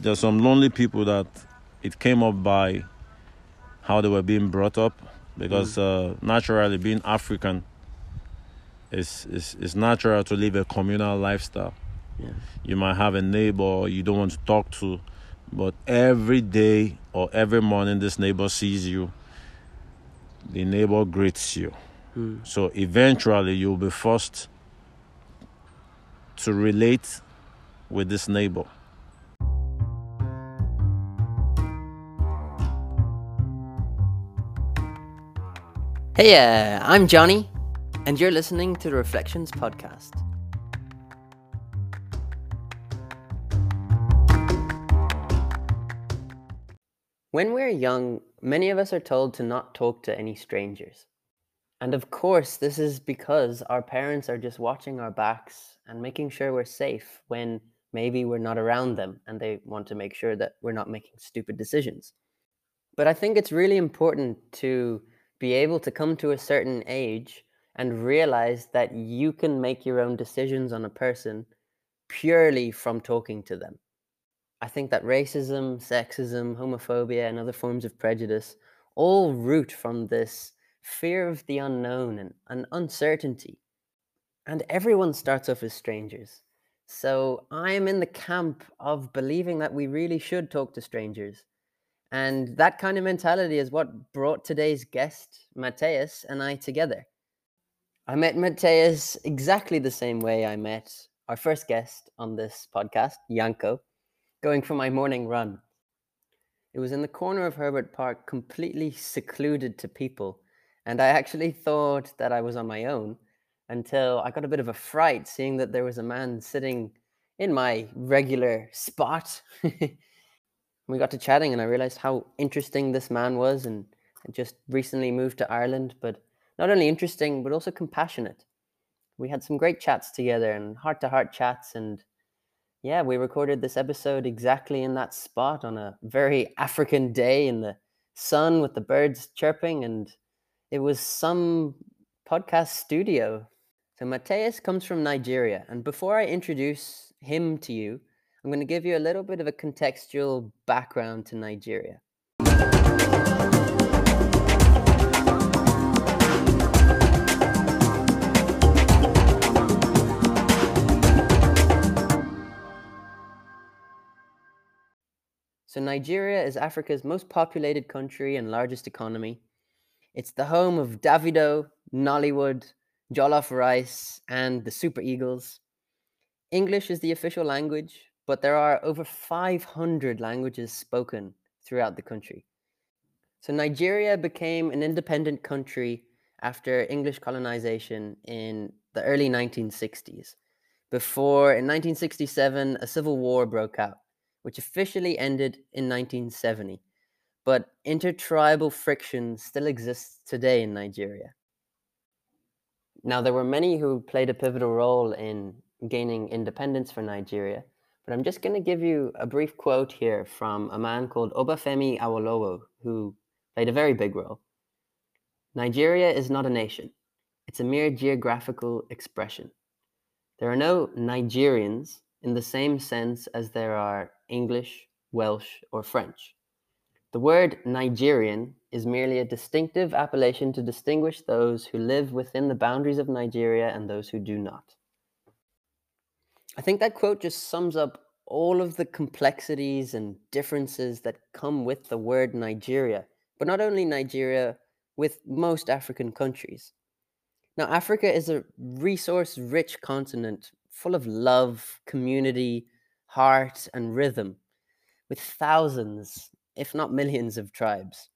there's some lonely people that it came up by how they were being brought up because uh, naturally being African it's, it's, it's natural to live a communal lifestyle. Yeah. You might have a neighbor you don't want to talk to, but every day or every morning this neighbor sees you, the neighbor greets you. Mm. So eventually you'll be forced to relate with this neighbor. Hey, uh, I'm Johnny, and you're listening to the Reflections Podcast. When we're young, many of us are told to not talk to any strangers. And of course, this is because our parents are just watching our backs and making sure we're safe when maybe we're not around them and they want to make sure that we're not making stupid decisions. But I think it's really important to be able to come to a certain age and realize that you can make your own decisions on a person purely from talking to them. I think that racism, sexism, homophobia, and other forms of prejudice all root from this fear of the unknown and, and uncertainty. And everyone starts off as strangers. So I am in the camp of believing that we really should talk to strangers. And that kind of mentality is what brought today's guest, Matheus, and I together. I met Matheus exactly the same way I met our first guest on this podcast, Yanko, going for my morning run. It was in the corner of Herbert Park, completely secluded to people. And I actually thought that I was on my own until I got a bit of a fright seeing that there was a man sitting in my regular spot. we got to chatting, and I realized how interesting this man was and just recently moved to Ireland, but not only interesting, but also compassionate. We had some great chats together and heart to heart chats. And yeah, we recorded this episode exactly in that spot on a very African day in the sun with the birds chirping. And it was some podcast studio. So Matheus comes from Nigeria. And before I introduce him to you, I'm going to give you a little bit of a contextual background to Nigeria. So, Nigeria is Africa's most populated country and largest economy. It's the home of Davido, Nollywood, Jollof Rice, and the Super Eagles. English is the official language, but there are over 500 languages spoken throughout the country. So, Nigeria became an independent country after English colonization in the early 1960s. Before, in 1967, a civil war broke out which officially ended in 1970. But intertribal friction still exists today in Nigeria. Now, there were many who played a pivotal role in gaining independence for Nigeria, but I'm just going to give you a brief quote here from a man called Obafemi Awolowo, who played a very big role. Nigeria is not a nation, it's a mere geographical expression. There are no Nigerians in the same sense as there are English, Welsh, or French. The word Nigerian is merely a distinctive appellation to distinguish those who live within the boundaries of Nigeria and those who do not. I think that quote just sums up all of the complexities and differences that come with the word Nigeria, but not only Nigeria, with most African countries. Now, Africa is a resource rich continent full of love, community, heart, and rhythm, with thousands, if not millions, of tribes.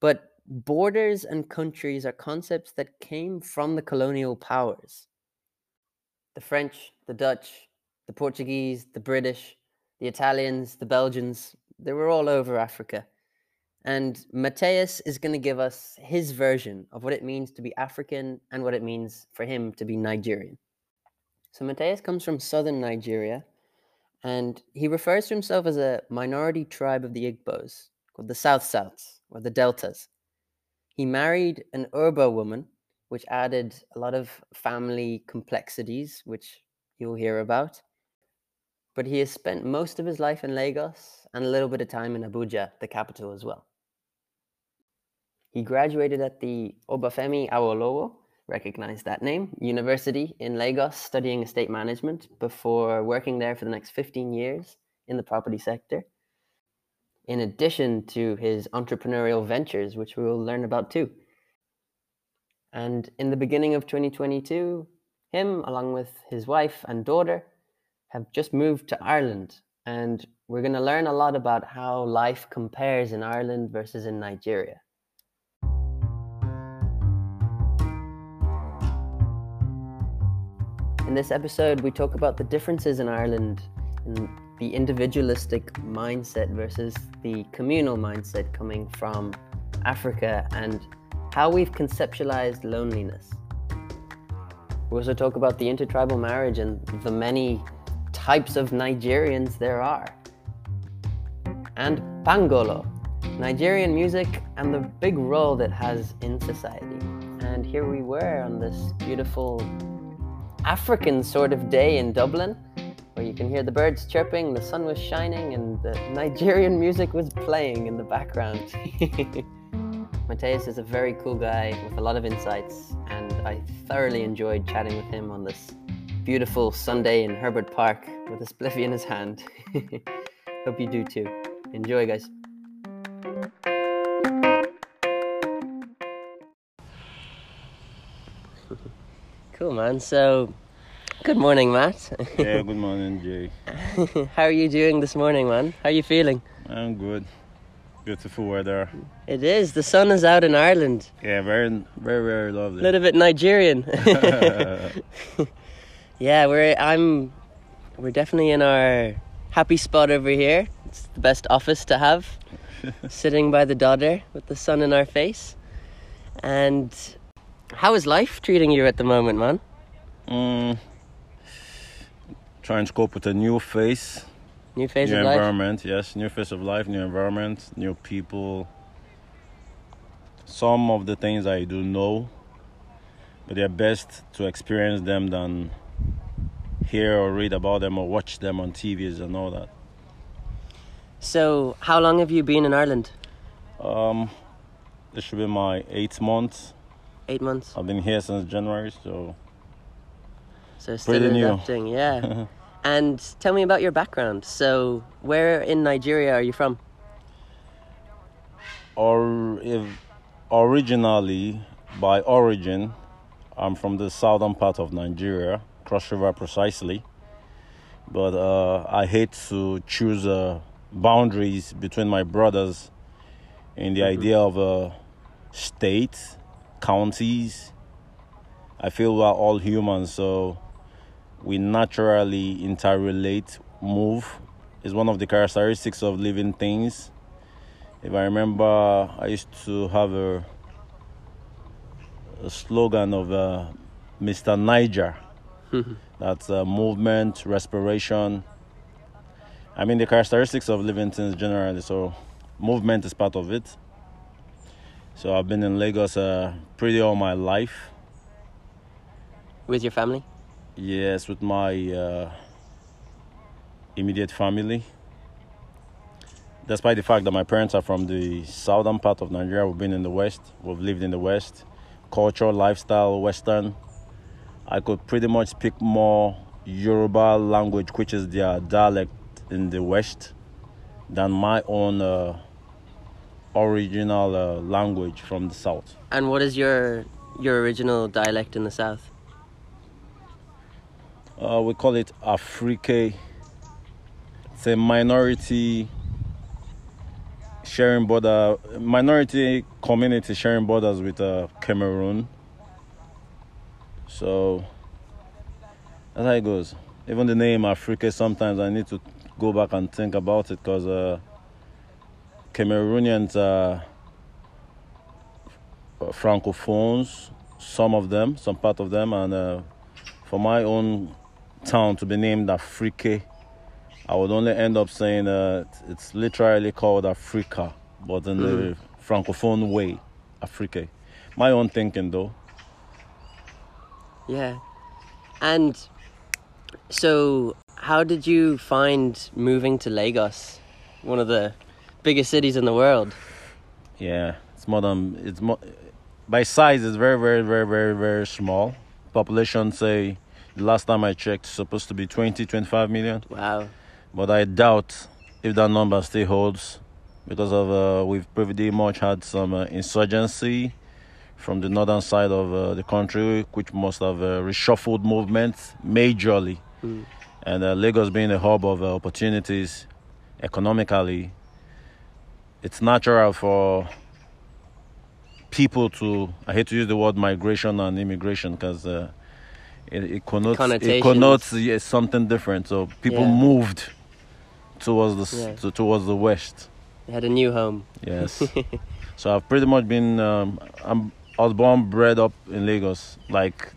But borders and countries are concepts that came from the colonial powers the French, the Dutch, the Portuguese, the British, the Italians, the Belgians, they were all over Africa. And Matheus is going to give us his version of what it means to be African and what it means for him to be Nigerian. So Matheus comes from southern Nigeria, and he refers to himself as a minority tribe of the Igbos, called the South Souths or the Deltas. He married an Yoruba woman, which added a lot of family complexities, which you'll hear about. but he has spent most of his life in Lagos and a little bit of time in Abuja, the capital as well. He graduated at the Obafemi Awolowo, recognize that name, University in Lagos, studying estate management before working there for the next 15 years in the property sector, in addition to his entrepreneurial ventures, which we will learn about too. And in the beginning of 2022, him, along with his wife and daughter, have just moved to Ireland. And we're going to learn a lot about how life compares in Ireland versus in Nigeria. In this episode, we talk about the differences in Ireland in the individualistic mindset versus the communal mindset coming from Africa and how we've conceptualized loneliness. We also talk about the intertribal marriage and the many types of Nigerians there are. And Pangolo, Nigerian music and the big role that has in society. And here we were on this beautiful African sort of day in Dublin, where you can hear the birds chirping, the sun was shining, and the Nigerian music was playing in the background. Matheus is a very cool guy with a lot of insights, and I thoroughly enjoyed chatting with him on this beautiful Sunday in Herbert Park with a spliffy in his hand. Hope you do too. Enjoy, guys. cool, man. So, good morning, Matt. yeah, good morning, Jay. How are you doing this morning, man? How are you feeling? I'm good. Beautiful weather. It is. The sun is out in Ireland. Yeah, very, very, very lovely. A little bit Nigerian. yeah, we're I'm we're definitely in our happy spot over here. It's the best office to have. Sitting by the Dodder with the sun in our face. And how is life treating you at the moment, man? Mm, trying to cope with a new face, New phase new of life? environment. Yes, new face of life, new environment, new people. Some of the things I do know, but they're best to experience them than hear or read about them or watch them on TVs and all that. So, how long have you been in Ireland? Um, this should be my eighth month. Eight months. I've been here since January, so So still Pretty new. adapting, yeah. and tell me about your background. So, where in Nigeria are you from? or if originally by origin i'm from the southern part of nigeria cross river precisely but uh, i hate to choose uh, boundaries between my brothers in the idea of uh, states counties i feel we're all humans so we naturally interrelate move is one of the characteristics of living things if I remember, I used to have a, a slogan of uh, Mr. Niger. That's uh, movement, respiration. I mean, the characteristics of living things generally. So, movement is part of it. So, I've been in Lagos uh, pretty all my life. With your family? Yes, with my uh, immediate family. Despite the fact that my parents are from the southern part of Nigeria, we've been in the west, we've lived in the west. Culture, lifestyle, western. I could pretty much speak more Yoruba language, which is their dialect in the west, than my own uh, original uh, language from the south. And what is your your original dialect in the south? Uh, we call it Afrique. It's a minority sharing border, minority community sharing borders with uh, Cameroon. So that's how it goes. Even the name Afrique, sometimes I need to go back and think about it because uh, Cameroonians are francophones, some of them, some part of them, and uh, for my own town to be named Afrique, I would only end up saying uh, it's literally called Africa, but in the francophone way, Afrique. My own thinking, though. Yeah. And so how did you find moving to Lagos, one of the biggest cities in the world? Yeah, it's more than it's more by size. It's very, very, very, very, very small. Population, say, last time I checked, supposed to be 20, 25 million. Wow. But I doubt if that number still holds because of uh, we've pretty much had some uh, insurgency from the northern side of uh, the country, which must have uh, reshuffled movements majorly. Mm. And uh, Lagos being a hub of uh, opportunities economically, it's natural for people to, I hate to use the word migration and immigration because it, it connotes, it connotes yeah, something different. So people Yeah. moved towards the, Yeah. to, towards the west. They had a new home. Yes. so I've pretty much been. Um, I'm. I was born, bred up in Lagos. Like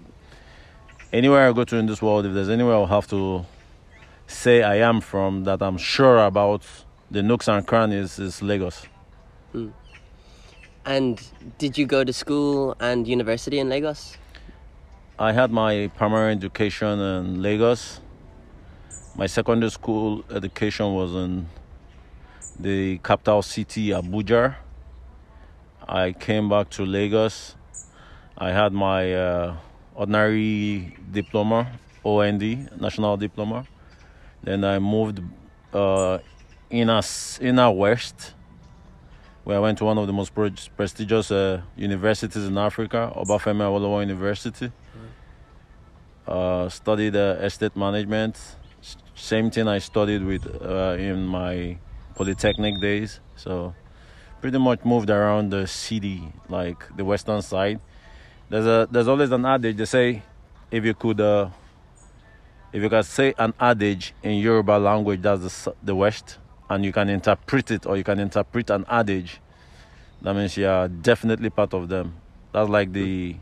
anywhere I go to in this world, if there's anywhere I'll have to say I am from, that I'm sure about the nooks and crannies, is Lagos. And did you go to school and university in Lagos? I had my primary education in Lagos. My secondary school education was in the capital city, Abuja. I came back to Lagos. I had my uh, ordinary diploma, OND, national diploma. Then I moved uh, inner, inner west, where I went to one of the most pre- prestigious uh, universities in Africa, Obafemi Awolowo University uh, studied uh, estate management. S- Same thing I studied with uh, in my polytechnic days. So pretty much moved around the city, like the western side. There's a there's always an adage. They say if you could uh, if you can say an adage in Yoruba language, that's the, the west, and you can interpret it or you can interpret an adage. That means you are definitely part of them. That's like the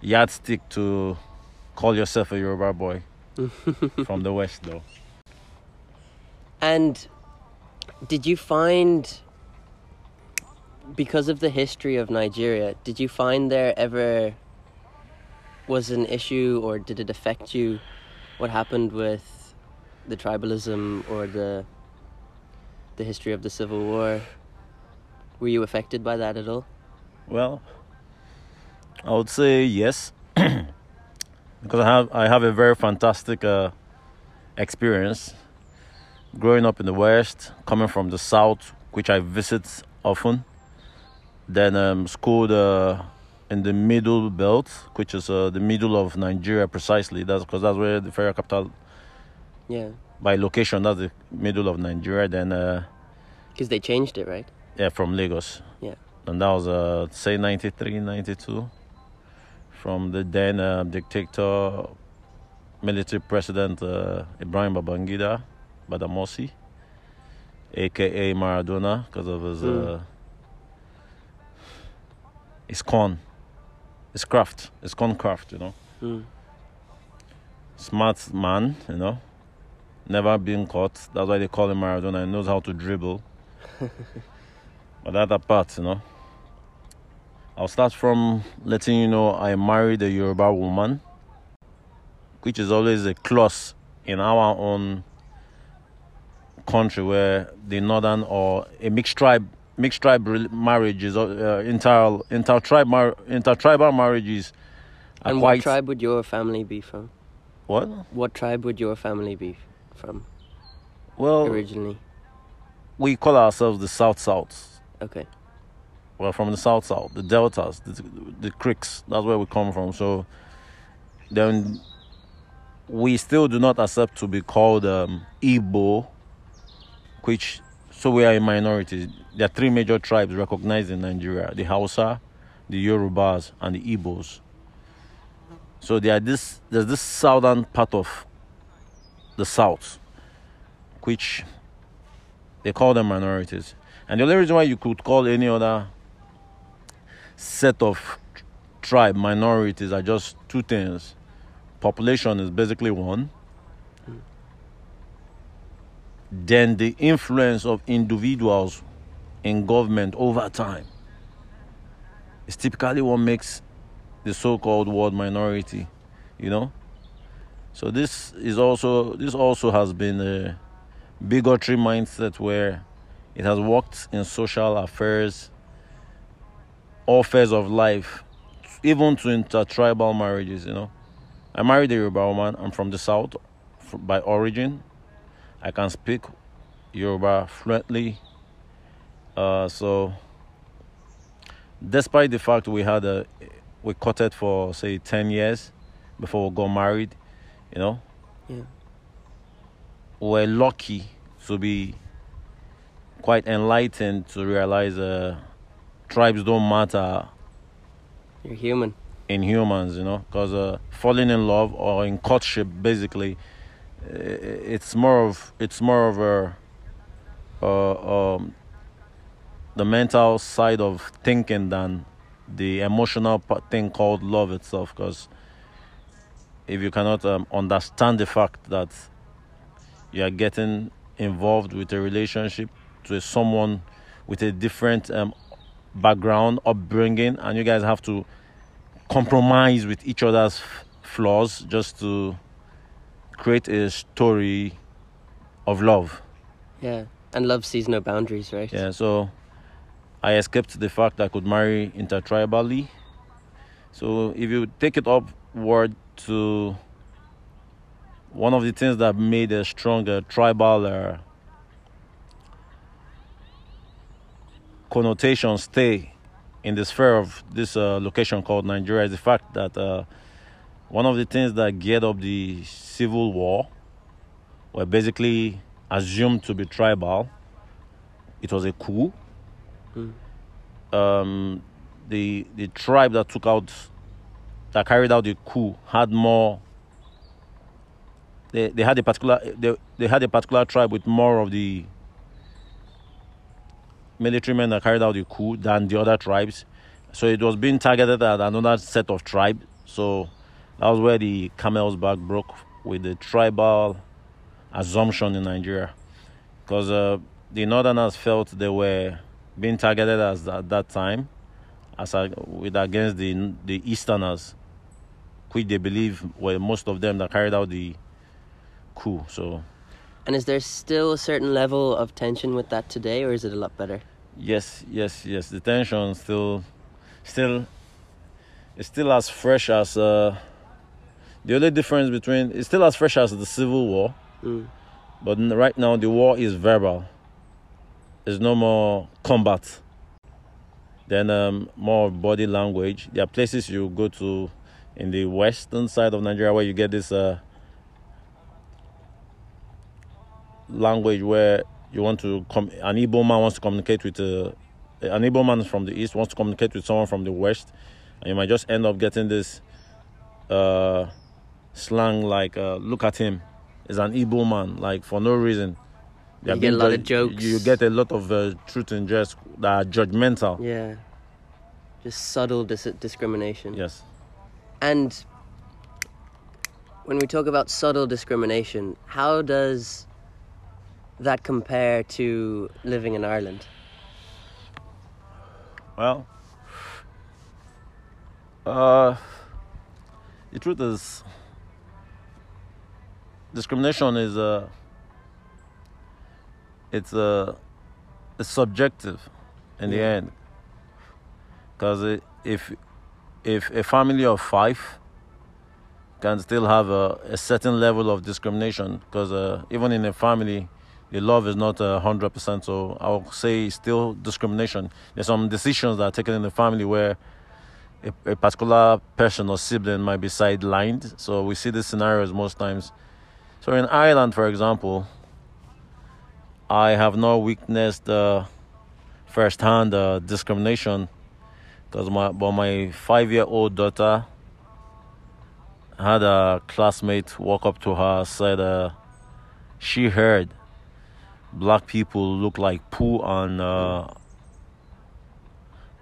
yardstick to call yourself a Yoruba boy from the West, though. And did you find, because of the history of Nigeria, did you find there ever was an issue or did it affect you what happened with the tribalism or the the history of the civil war? Were you affected by that at all? Well, I would say yes, because I have I have a very fantastic uh, experience growing up in the West, coming from the South, which I visit often. Then um, schooled uh, in the middle belt, which is uh, the middle of Nigeria precisely. That's because that's where the federal capital, Yeah, by location, that's the middle of Nigeria. Then. Uh, because they changed it, right? Yeah, from Lagos. Yeah. And that was, uh, say, 93, 92. From the then uh, dictator, military president uh, Ibrahim Babangida Badamasi, aka Maradona, because of his, uh, his con, his craft, his con craft, you know. Mm. Smart man, you know. Never been caught. That's why they call him Maradona. He knows how to dribble. but that apart, you know. I'll start from letting you know I married a Yoruba woman, which is always a clause in our own country where the northern or a mixed tribe mixed tribe marriage is uh, inter inter tribe mar- intertribal marriages are And what tribe would your family be from? what What tribe would your family be from well originally? we call ourselves the South South. Okay. We're from the South South, the Deltas, the, the Creeks. That's where we come from. So then we still do not accept to be called um, which so we are a minority. There are three major tribes recognized in Nigeria: the Hausa, the Yorubas, and the Igbos. So there are this there's this southern part of the South, which they call them minorities. And the only reason why you could call any other set of tribe minorities are just two things. Population is basically one. Then the influence of individuals in government over time is typically what makes the so-called world minority, you know. So this is also this also has been a bigotry mindset where it has worked in social affairs, all affairs of life, even to intertribal marriages. You know, I married a Yoruba woman. I'm from the south by origin. I can speak Yoruba fluently. Uh, so, despite the fact we had a we courted for say ten years before we got married, you know, Yeah. we're lucky to be quite enlightened to realize uh, tribes don't matter You're human. in humans, you know, because uh, falling in love or in courtship, basically, it's more of it's more of a uh, um, the mental side of thinking than the emotional thing called love itself. Because if you cannot um, understand the fact that you are getting involved with a relationship to someone with a different um, background, upbringing, and you guys have to compromise with each other's flaws just to create a story of love. Yeah. And love sees no boundaries, right? Yeah, so I escaped the fact I could marry intertribally. So if you take it upward to one of the things that made a stronger tribal uh, uh, connotation stay in the sphere of this uh, location called Nigeria is the fact that uh, one of the things that geared up the civil war were basically assumed to be tribal. It was a coup. Mm. Um, the the tribe that took out that carried out the coup had more. They, they had a particular they, they had a particular tribe with more of the military men that carried out the coup than the other tribes. So it was being targeted at another set of tribes. So that was where the camel's back broke with the tribal assumption in Nigeria. Because uh, the northerners felt they were being targeted as at that time as a, with against the the easterners, which they believe were most of them that carried out the coup. So And is there still a certain level of tension with that today, or is it a lot better? Yes, yes, yes. The tension still, still, it's still as fresh as uh, the only difference between it's still as fresh as the civil war, Mm. but right now the war is verbal. There's no more combat. Then um, more body language. There are places you go to in the western side of Nigeria where you get this uh, language where you want to come an Igbo man wants to communicate with uh, an Igbo man from the east wants to communicate with someone from the west, and you might just end up getting this uh, slang like uh, "look at him," is an Igbo man like for no reason. They You get a lot ju- of jokes. You get a lot of uh, truth and jest that are judgmental. Yeah. Just subtle dis- discrimination. Yes. And when we talk about subtle discrimination, how does that compare to living in Ireland? Well, uh, the truth is, discrimination is uh, it's uh, it's subjective in the end. Because if if a family of five can still have a, a certain level of discrimination, because uh, even in a family, the love is not a hundred percent. So I'll say it's still discrimination. There's some decisions that are taken in the family where a, a particular person or sibling might be sidelined. So we see these scenarios most times. So in Ireland, for example, I have not witnessed uh, firsthand uh, discrimination because my but my five-year-old daughter had a classmate walk up to her said uh, she heard black people look like poo on uh,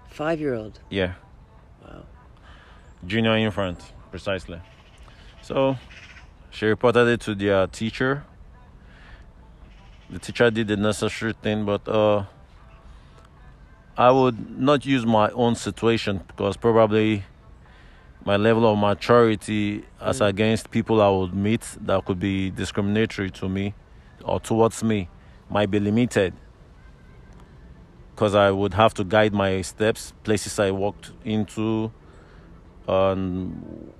Five year old. yeah. Wow. junior infant precisely. So she reported it to their teacher. The teacher did the necessary thing but uh i would not use my own situation because probably my level of maturity as against people I would meet that could be discriminatory to me or towards me might be limited because I would have to guide my steps, places I walked into, um,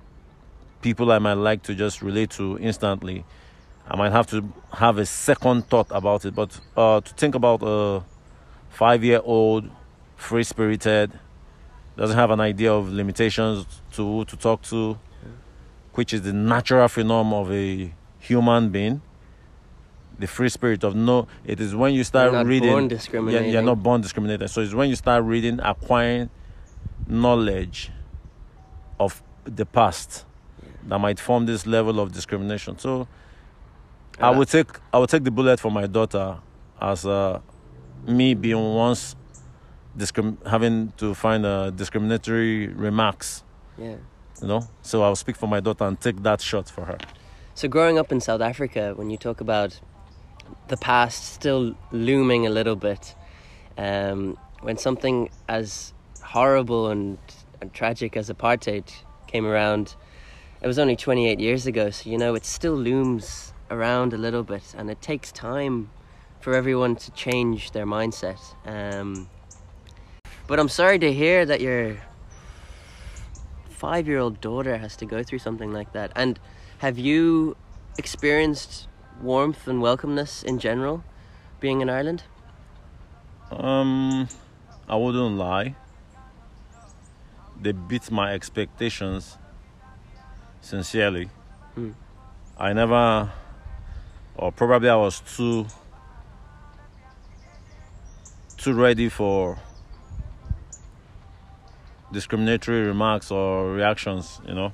people I might like to just relate to instantly. I might have to have a second thought about it, but uh, to think about a five year old, free spirited, doesn't have an idea of limitations to who to talk to, which is the natural phenomenon of a human being. The free spirit of no, it is when you start You're not reading. born discriminating. you're not born discriminated. So it's when you start reading, acquiring knowledge of the past that might form this level of discrimination. So I Uh, would take I would take the bullet for my daughter as uh, me being once discrim- having to find uh, discriminatory remarks, Yeah. you know. So I'll speak for my daughter and take that shot for her. So growing up in South Africa, when you talk about the past still looming a little bit, um, when something as horrible and, and tragic as apartheid came around, it was only 28 years ago. So you know it still looms around a little bit, and it takes time for everyone to change their mindset. Um, but I'm sorry to hear that your five-year-old daughter has to go through something like that. And have you experienced warmth and welcomeness in general being in Ireland? Um, I wouldn't lie. They beat my expectations. Sincerely, Hmm. I never, or probably I was too, too ready for discriminatory remarks or reactions. You know,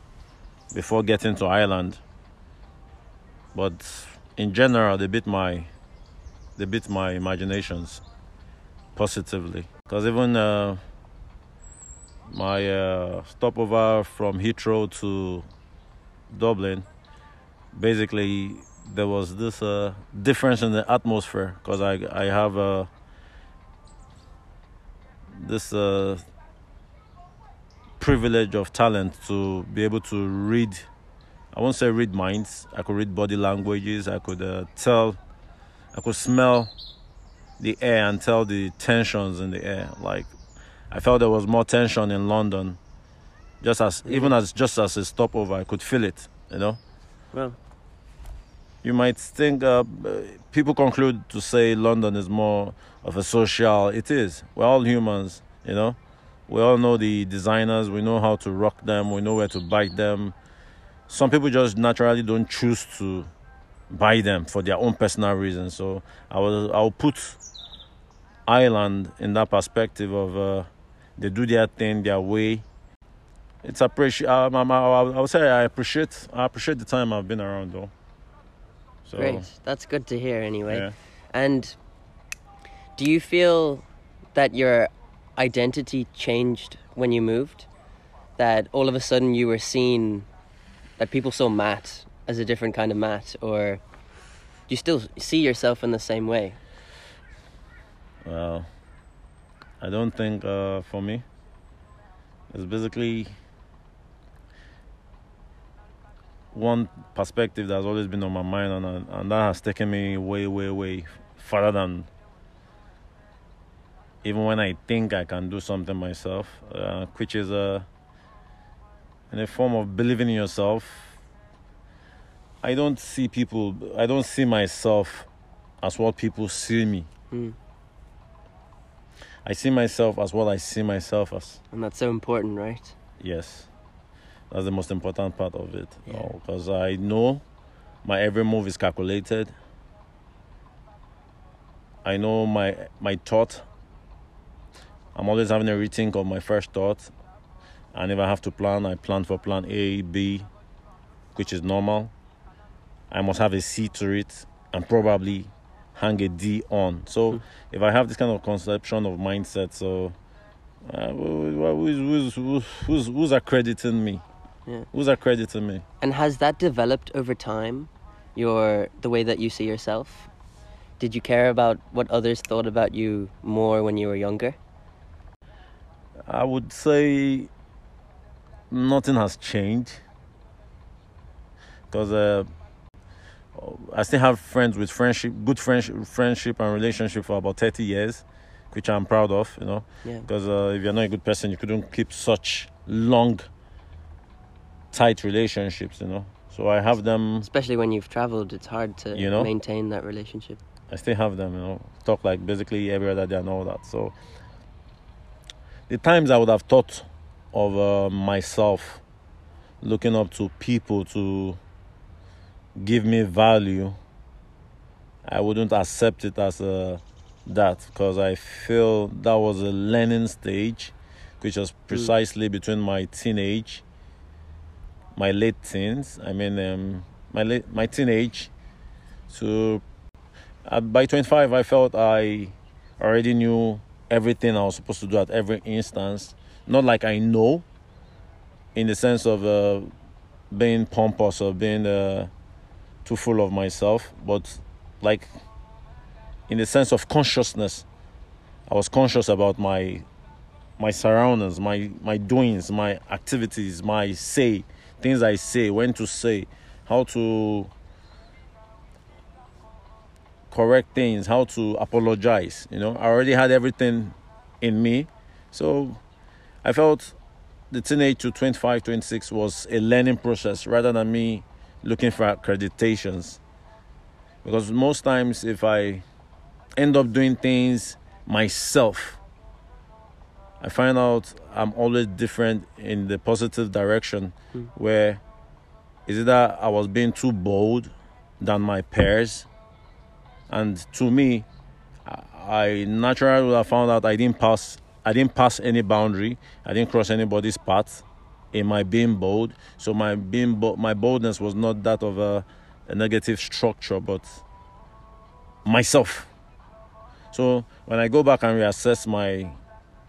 before getting to Ireland. But in general, they beat my, they beat my imaginations positively because even uh, my uh, stopover from Heathrow to Dublin, basically there was this uh, difference in the atmosphere because I I have uh, this uh, privilege of talent to be able to read. I won't say read minds. I could read body languages. I could uh, tell. I could smell the air and tell the tensions in the air. Like I felt there was more tension in London. Just as even as just as a stopover, I could feel it. You know. Well, You might think uh, people conclude to say London is more of a social. It is. We're all humans. You know. We all know the designers. We know how to rock them. We know where to bite them. Some people just naturally don't choose to buy them for their own personal reasons. So I will I'll put Ireland in that perspective of uh, they do their thing their way. It's appreciate. Um, um, I, I, I would say I appreciate. I appreciate the time I've been around though. So, great. That's good to hear anyway. Yeah. And do you feel that your identity changed when you moved? That all of a sudden you were seen, that people saw Matt as a different kind of Matt? Or do you still see yourself in the same way? Well, I don't think uh, for me. It's basically one perspective that's always been on my mind, and and that has taken me way, way, way further than even when I think I can do something myself, uh, which is a in a form of believing in yourself. I don't see people. I don't see myself as what people see me. Mm. I see myself as what I see myself as. And that's so important, right? Yes. That's the most important part of it. Yeah. Because I know my every move is calculated. I know my my thought. I'm always having a rethink of my first thought. And if I have to plan, I plan for plan A, B, which is normal. I must have a C to it and probably hang a D on. So Hmm. if I have this kind of conception of mindset, so uh, who- who- who's, who's, who's, who's accrediting me? Yeah. Who's accrediting me? And has that developed over time? Your the way that you see yourself? Did you care about what others thought about you more when you were younger? I would say nothing has changed because uh, I still have friends with friendship, good friendship, friendship and relationship for about 30 years, which I'm proud of, you know. Yeah. Because uh, if you're not a good person, you couldn't keep such long, tight relationships, you know. So I have them. Especially when you've traveled, it's hard to You know? maintain that relationship. I still have them, you know. Talk like basically every other day and all that. So the times I would have thought of uh, myself looking up to people to give me value, I wouldn't accept it as a that because I feel that was a learning stage, which was precisely between my teenage, my late teens. I mean, um, my late my teenage So, uh, by 25 i felt i already knew everything i was supposed to do at every instance not like i know in the sense of uh, being pompous or being uh, too full of myself but like in the sense of consciousness i was conscious about my my surroundings my my doings my activities my say things i say when to say how to correct things, how to apologize. You know, I already had everything in me. So I felt the teenage to 25, 26 was a learning process rather than me looking for accreditations. Because most times, if I end up doing things myself, I find out I'm always different in the positive direction hmm. where is it that I was being too bold than my peers and to me I- i naturally would have found out i didn't pass i didn't pass any boundary i didn't cross anybody's path in my being bold so my being bo- my boldness was not that of a, a negative structure but myself so when i go back and reassess my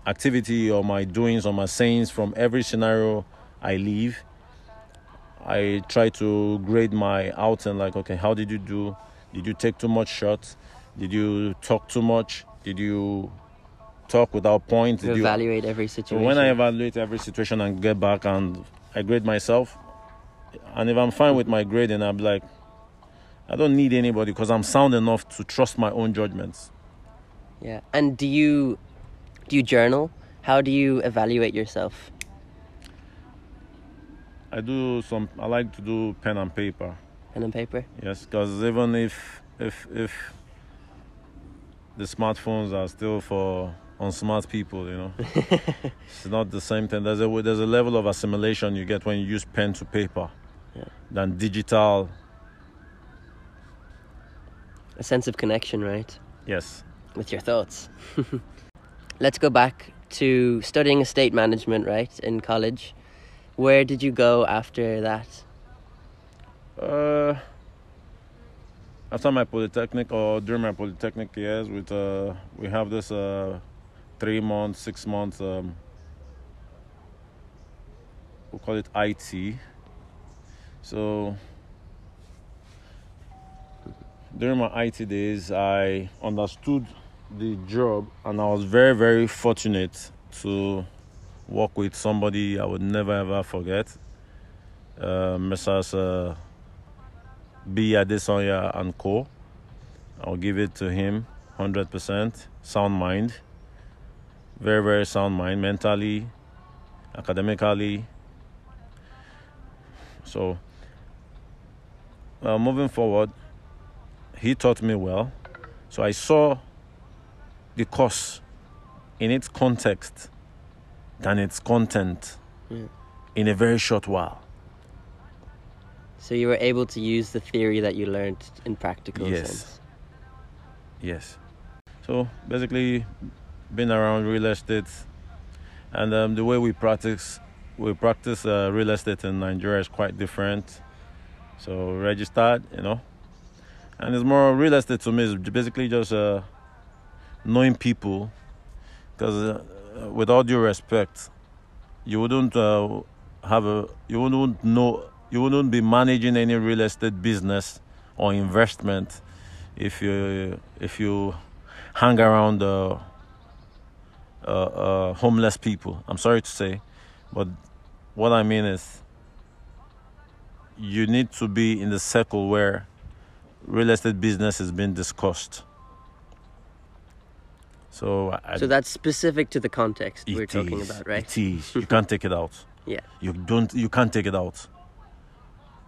activity or my doings or my sayings from every scenario i leave I try to grade my outing like, okay, how did you do? Did you take too much shots? Did you talk too much? Did you talk without point? To Did you evaluate every situation. when I evaluate every situation and get back and I grade myself, and if I'm fine with my grading, I'm like, I don't need anybody because I'm sound enough to trust my own judgments. yeah. And do you do you journal? How do you evaluate yourself? I do some. I like to do pen and paper. Pen and paper? Yes, because even if if if the smartphones are still for unsmart people, you know, it's not the same thing. There's a there's a level of assimilation you get when you use pen to paper Yeah. than digital. A sense of connection, right? Yes, With your thoughts. Let's go back to studying estate management, right, in college. Where did you go after that? Uh, after my polytechnic or during my polytechnic years, with uh, we have this uh, three months, six months. Um, we call it IT. So during my IT days, I understood the job, and I was very, very fortunate to work with somebody I would never ever forget. Uh, Messrs. Uh, B. Adesanya and Co. I'll give it to him 100%. Sound mind. Very, very sound mind, mentally, academically. So, uh, moving forward, he taught me well. So I saw the course in its context than its content Yeah. in a very short while. So you were able to use the theory that you learned in practical Yes. sense. Yes. So basically, been around real estate, and um, the way we practice we practice uh, real estate in Nigeria is quite different. So registered, you know, and it's more real estate to me. Is basically just uh, knowing people, because uh, with all due respect, you wouldn't uh, have a you wouldn't know you wouldn't be managing any real estate business or investment if you if you hang around uh, uh, homeless people. I'm sorry to say, but what I mean is, you need to be in the circle where real estate business is being discussed. So, I, So that's specific to the context we're talking about, right? It is. You can't take it out. Yeah. You don't. You can't take it out.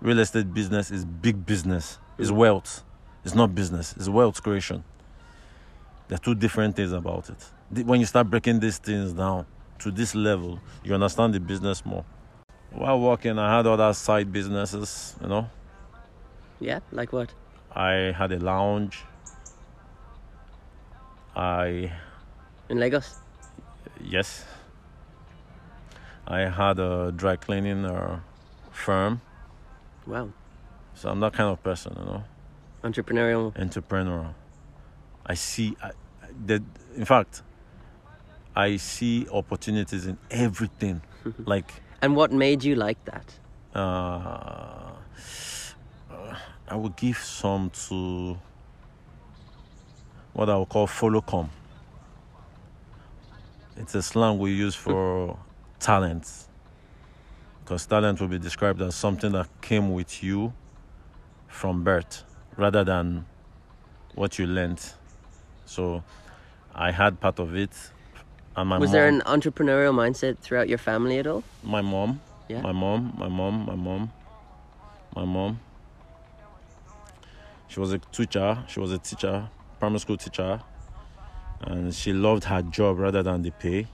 Real estate business is big business. It's Mm. wealth. It's not business. It's wealth creation. There are two different things about it. When you start breaking these things down to this level, you understand the business more. While working, I had other side businesses. You know, Yeah, like what? I had a lounge. I In Lagos? yes. I had a dry cleaning uh, firm. Wow. So I'm that kind of person, you know, Entrepreneurial. entrepreneur. I see, I, I- the, in fact, I see opportunities in everything. like, And what made you like that? uh, uh, I would give some to what I would call falocom. It's a slang we use for talent. Because talent will be described as something that came with you from birth rather than what you learned. So I had part of it. And my Was mom, there an entrepreneurial mindset throughout your family at all? my mom, Yeah. my mom, my mom, my mom, my mom. She was a teacher. She was a teacher, primary school teacher, and she loved her job rather than the pay.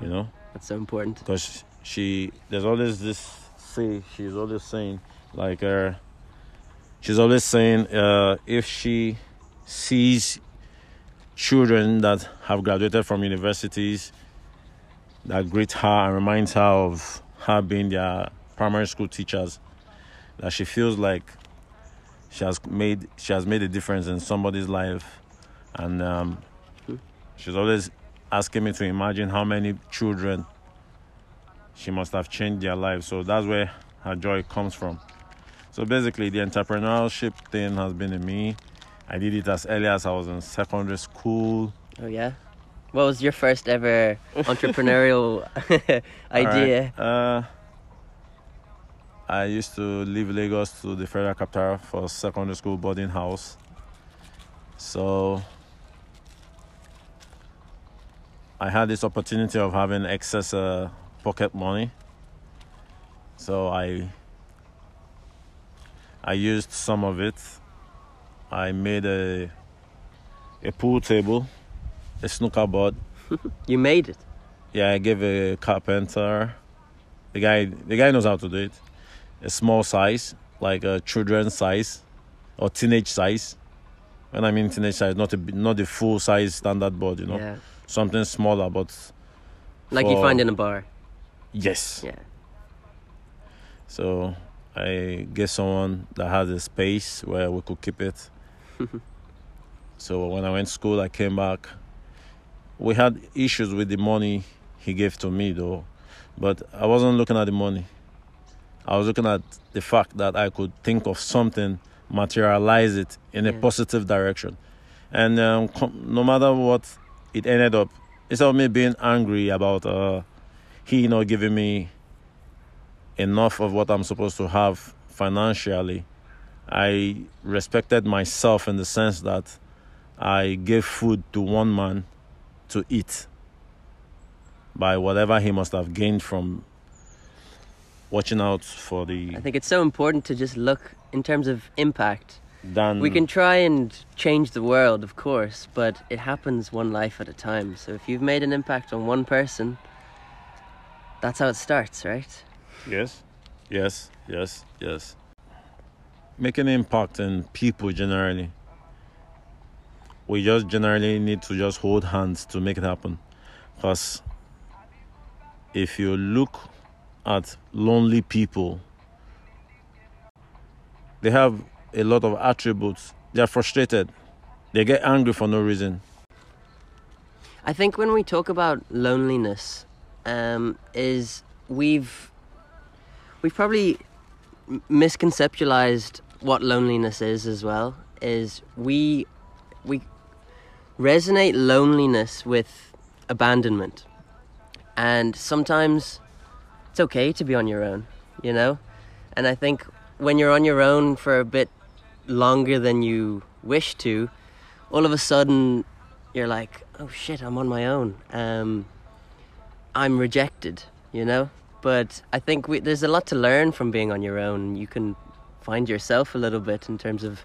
You know, That's so important. because she there's always this say she's always saying like uh, she's always saying uh, if she sees children that have graduated from universities that greet her and reminds her of her being their primary school teachers that she feels like she has made she has made a difference in somebody's life. And um, she's always asking me to imagine how many children she must have changed their lives. So that's where her joy comes from. So basically the entrepreneurship thing has been in me i did it as early as i was in secondary school Oh, yeah? What was your first ever entrepreneurial idea? Alright, Uh, I used to leave Lagos to the Federal Capital for secondary school boarding house. So I had this opportunity of having excess uh, pocket money. So I I used some of it. I made a a pool table, a snooker board, You made it. yeah, I gave a carpenter. The guy, the guy knows how to do it. A small size, like a children's size, or teenage size. When I mean teenage size, not a not the full size standard board, you know, Yeah. something smaller. But Like you find in a bar. yes, Yeah. so I get someone that has a space where we could keep it. so when I went to school, I came back. We had issues with the money he gave to me, though, but I wasn't looking at the money. I was looking at the fact that I could think of something, materialize it in a Yeah. positive direction, and um, no matter what it ended up, instead of me being angry about uh, he not giving me enough of what I'm supposed to have financially, I respected myself in the sense that I gave food to one man to eat by whatever he must have gained from watching out for the I think it's so important to just look in terms of impact. Dan. We can try and change the world, of course, but it happens one life at a time. So if you've made an impact on one person, that's how it starts, right? Yes, yes, yes, yes. Make an impact in people generally. We just generally need to just hold hands to make it happen. Because if you look at lonely people, they have a lot of attributes. They are frustrated. They get angry for no reason. I think when we talk about loneliness, um, is we've we've probably misconceptualized what loneliness is as well. Is we we resonate loneliness with abandonment, and sometimes it's okay to be on your own, you know? And I think when you're on your own for a bit longer than you wish to, all of a sudden you're like, oh shit, I'm on my own. Um, I'm rejected, you know? But I think we, there's a lot to learn from being on your own. You can find yourself a little bit in terms of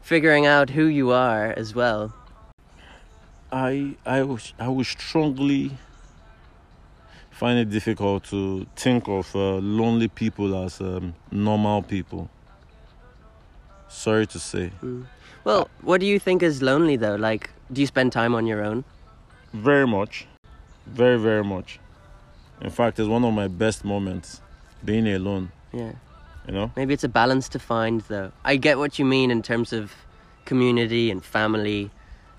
figuring out who you are as well. I I was I would strongly find it difficult to think of uh, lonely people as um, normal people. Sorry to say. Mm. Well, what do you think is lonely though? Like, do you spend time on your own? Very much, very very much. In fact, it's one of my best moments, being alone. Yeah. You know. Maybe it's a balance to find though. I get what you mean in terms of community and family,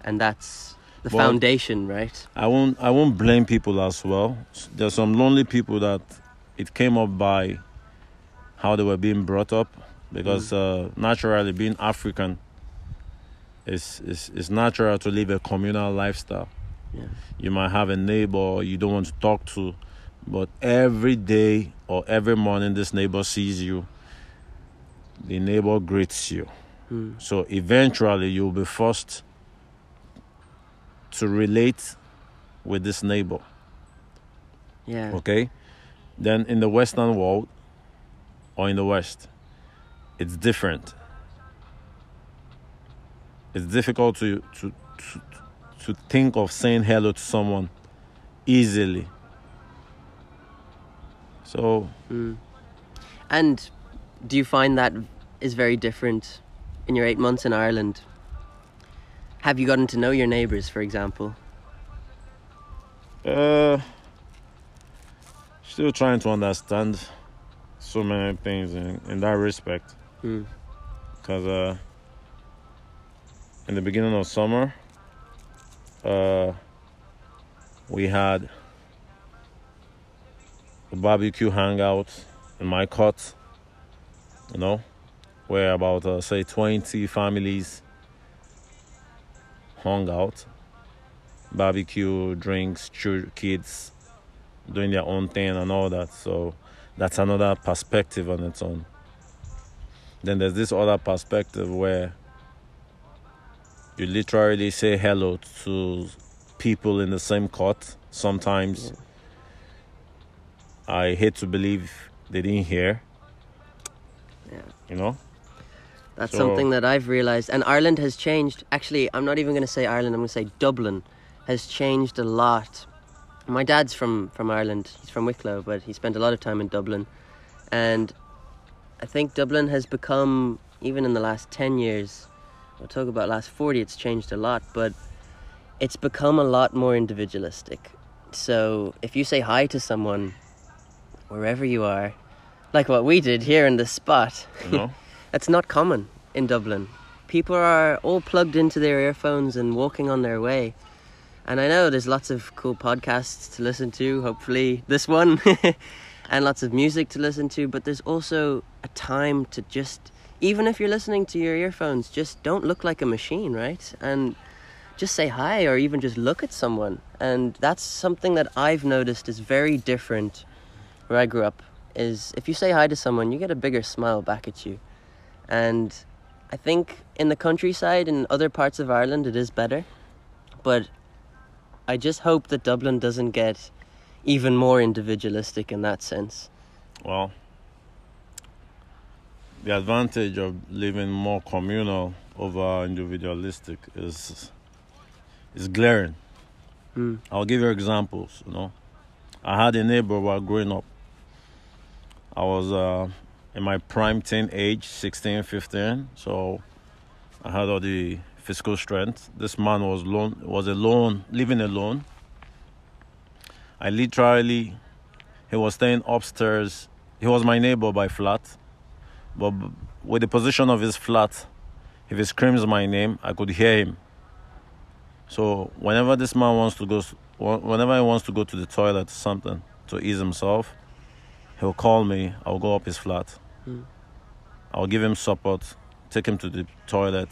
and that's the foundation, right? I won't I won't blame people as well. There's some lonely people that it came up by how they were being brought up because uh, naturally being African it's, it's it's natural to live a communal lifestyle. Yeah. You might have a neighbor you don't want to talk to, but every day or every morning this neighbor sees you, the neighbor greets you. Mm. So eventually you'll be forced to relate with this neighbor. Yeah. Okay? Then in the Western world or in the West, it's different. It's difficult to to to, to think of saying hello to someone easily. So Mm. And do you find that is very different in your eight months in Ireland? Have you gotten to know your neighbours, for example? Uh, still trying to understand so many things in, in that respect. Mm. Because uh, in the beginning of summer, uh, we had a barbecue hangout in my cot, you know, where about, uh, say, 20 families hung out barbecue, drinks, kids doing their own thing and all that. So that's another perspective on its own. Then there's this other perspective where you literally say hello to people in the same court. Sometimes I hate to believe they didn't hear. Yeah. You know? That's So- something that I've realized. And Ireland has changed. Actually, I'm not even going to say Ireland, I'm going to say Dublin has changed a lot. My dad's from, from Ireland. He's from Wicklow, but he spent a lot of time in Dublin. And I think Dublin has become, even in the last 10 years, we'll talk about last 40, it's changed a lot, but it's become a lot more individualistic. So if you say hi to someone, wherever you are, like what we did here in this spot, know? that's not common in Dublin. People are all plugged into their earphones and walking on their way. And I know there's lots of cool podcasts to listen to, hopefully this one, and lots of music to listen to, but there's also a time to just, even if you're listening to your earphones, just don't look like a machine, right? And just say hi or even just look at someone. And that's something that I've noticed is very different where I grew up. Is if you say hi to someone, you get a bigger smile back at you. And I think in the countryside and other parts of Ireland it is better. But I just hope that Dublin doesn't get even more individualistic in that sense. Well, the advantage of living more communal over individualistic is is glaring. Mm. I'll give you examples. You know, I had a neighbor while growing up. I was uh, in my prime teen age, 16, 15, so I had all the physical strength. This man was lone, was alone, living alone. I literally, he was staying upstairs. He was my neighbor by flat, but with the position of his flat, if he screams my name, I could hear him. So whenever this man wants to go, whenever he wants to go to the toilet or something to ease himself, he'll call me. I'll go up his flat. Hmm. I'll give him support, take him to the toilet,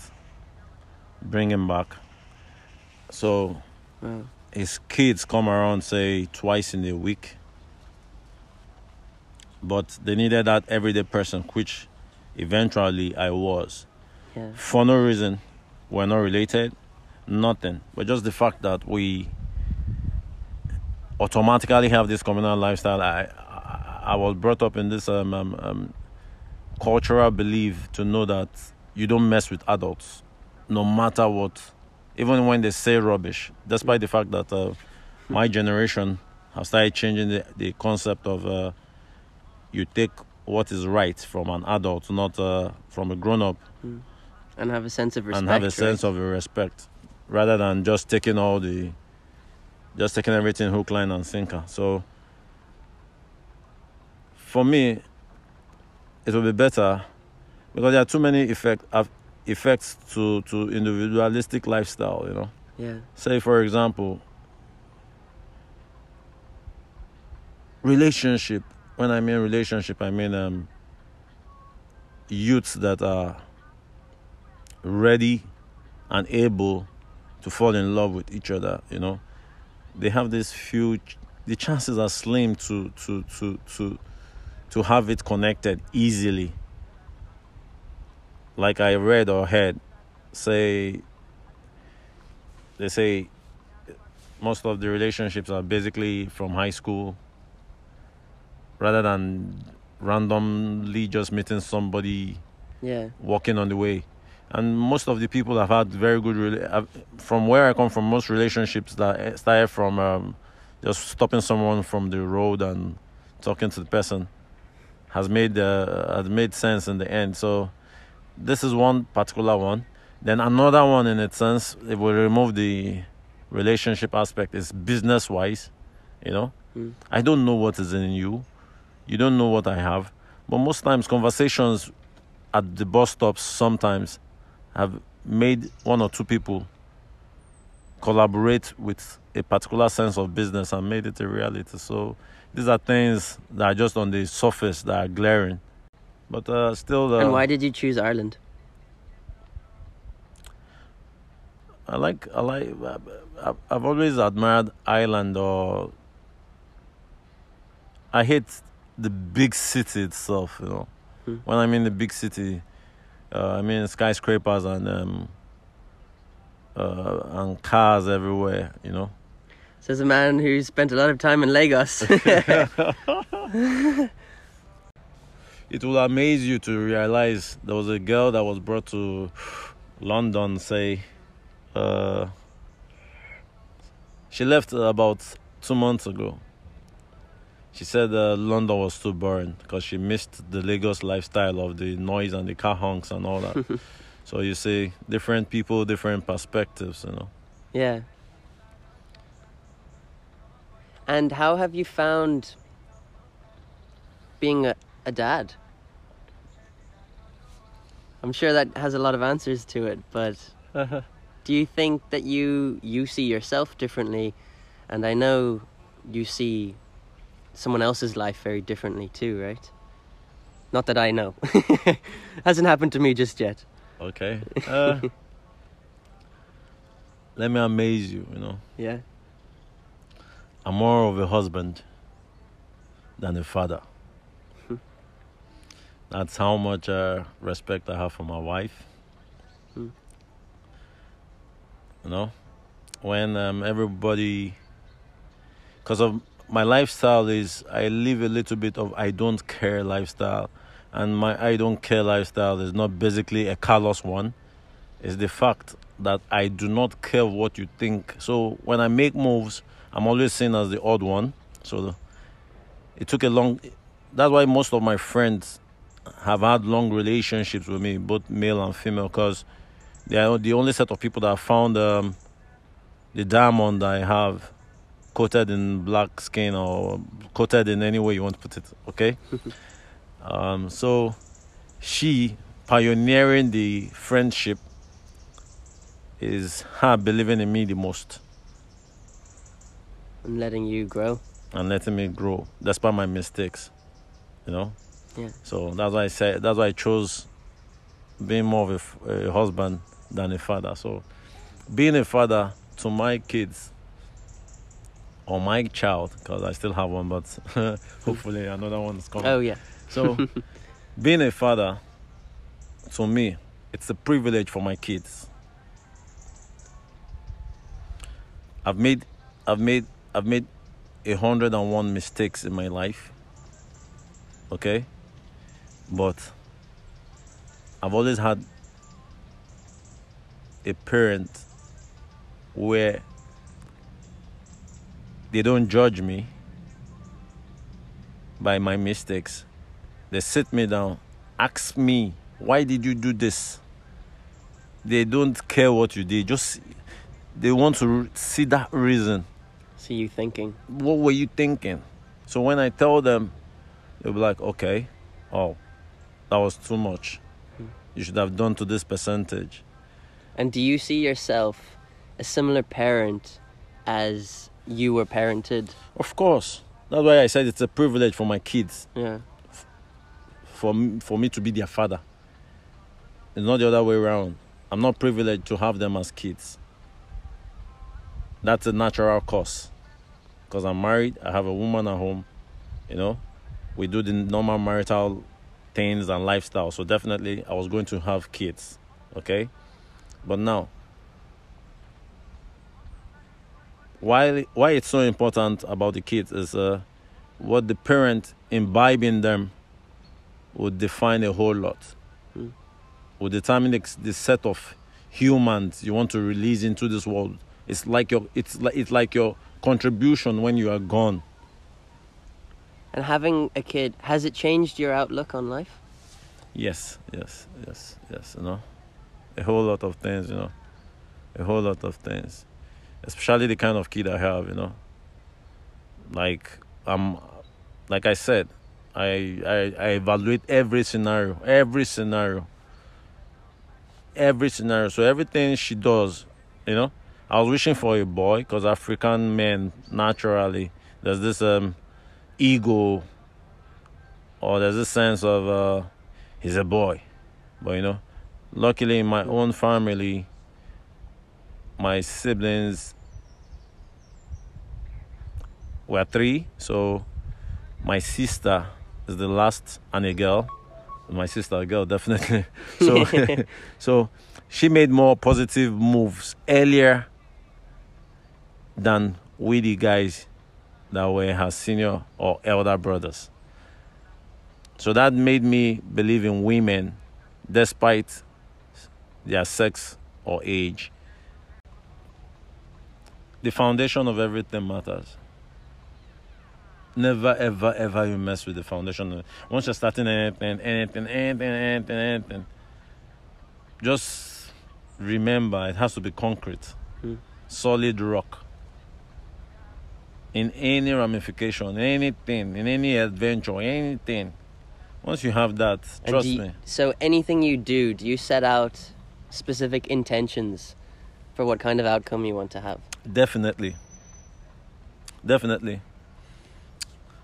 bring him back. So Wow. his kids come around say twice in a week. but they needed that everyday person, which eventually I was. Yeah. For no reason, we're not related, nothing, but just the fact that we automatically have this communal lifestyle. I I, was brought up in this um, um, um, cultural belief to know that you don't mess with adults, no matter what, even when they say rubbish. Despite the fact that uh, my generation have started changing the, the concept of uh, you take what is right from an adult, not uh, from a grown up, And have a sense of respect. and have a right? sense of respect, rather than just taking all the, just taking everything hook, line, and sinker. So, for me, it will be better because there are too many effect effects to to individualistic lifestyle. You know, Yeah. say for example, relationship. When I mean relationship, I mean um, youths that are ready and able to fall in love with each other. You know, they have this huge. The chances are slim to to to to to have it connected easily. Like I read or heard, say they say most of the relationships are basically from high school rather than randomly just meeting somebody Yeah. walking on the way and most of the people have had very good rela- from where i come from most relationships that started from um, just stopping someone from the road and talking to the person has made uh, has made sense in the end. So this is one particular one. Then another one in its sense if we remove the relationship aspect is business wise you know? Mm. i don't know what is in you. You don't know what i have. But most times conversations at the bus stops sometimes have made one or two people collaborate with a particular sense of business and made it a reality. So these are things that are just on the surface that are glaring. But uh, still, uh, and why did you choose Ireland? I like I like I've- I've always admired Ireland or I hate the big city itself. You know, Hmm. when I mean the big city, uh, I mean skyscrapers and um, uh, and cars everywhere. You know. Says a man who spent a lot of time in Lagos. it will amaze you to realize there was a girl that was brought to London, say, uh, she left about two months ago. She said uh, London was too boring because she missed the Lagos lifestyle of the noise and the car honks and all that. so you see, different people, different perspectives, you know. yeah. And how have you found being a, a dad? I'm sure that has a lot of answers to it, but do you think that you you see yourself differently and I know you see someone else's life very differently too, right? Not that I know. Hasn't happened to me just yet. Okay. Uh, let me amaze you, you know. Yeah. I'm more of a husband than a father. That's how much uh, respect I have for my wife. Hmm. You know, when um, everybody, because of my lifestyle is I live a little bit of I don't care lifestyle, and my I don't care lifestyle is not basically a callous one. It's the fact that I do not care what you think. So when I make moves, I'm always seen as the odd one. So it took a long. That's why most of my friends have had long relationships with me, both male and female, because they are the only set of people that have found um, the diamond I have coated in black skin or coated in any way you want to put it. Okay. um, so she pioneering the friendship is her believing in me the most And letting you grow. and letting me grow despite my mistakes you know Yeah. so that's why i said that's why i chose being more of a husband than a father so being a father to my kids or my child, because I still have one, but hopefully another one is coming. Oh yeah. So, being a father, to me, it's a privilege for my kids. I've made, I've made, I've made a hundred and one mistakes in my life. Okay, but I've always had a parent where they don't judge me by my mistakes. They sit me down, ask me, why did you do this? They don't care what you did, just they want to see that reason. See you thinking. What were you thinking? So when I tell them, they'll be like, okay, oh, that was too much. You should have done to this percentage. And do you see yourself a similar parent as you were parented? Of course. That's why I said it's a privilege for my kids, Yeah. for me, for me to be their father. It's not the other way around. I'm not privileged to have them as kids. That's a natural course. Because I'm married, I have a woman at home, you know. We do the normal marital things and lifestyle. So definitely I was going to have kids. Okay? But now why why it's so important about the kids is uh, what the parent imbibing them would define a whole lot. Hmm. Would determine the, the set of humans you want to release into this world. It's like your it's like it's like your contribution when you are gone. And having a kid, has it changed your outlook on life? Yes, yes, yes, yes. You know, a whole lot of things. You know, a whole lot of things. Especially the kind of kid I have. You know, like I'm, like I said, I I, I evaluate every scenario, every scenario, every scenario. So everything she does, you know, I was wishing for a boy because African men naturally there's this um ego or there's this sense of uh he's a boy. But you know, luckily in my own family, my siblings were three. So my sister is the last and a girl. My sister, a girl, definitely. So, so she made more positive moves earlier than we the guys that were her senior or elder brothers. So that made me believe in women despite their sex or age. The foundation of everything matters. Never, ever, ever you mess with the foundation. Once you're starting anything, anything, anything, anything, anything, just remember it has to be concrete, Hmm. solid rock. In any ramification, anything, in any adventure, anything. Once you have that, And trust you- me. So anything you do, do you set out specific intentions for what kind of outcome you want to have? Definitely. Definitely.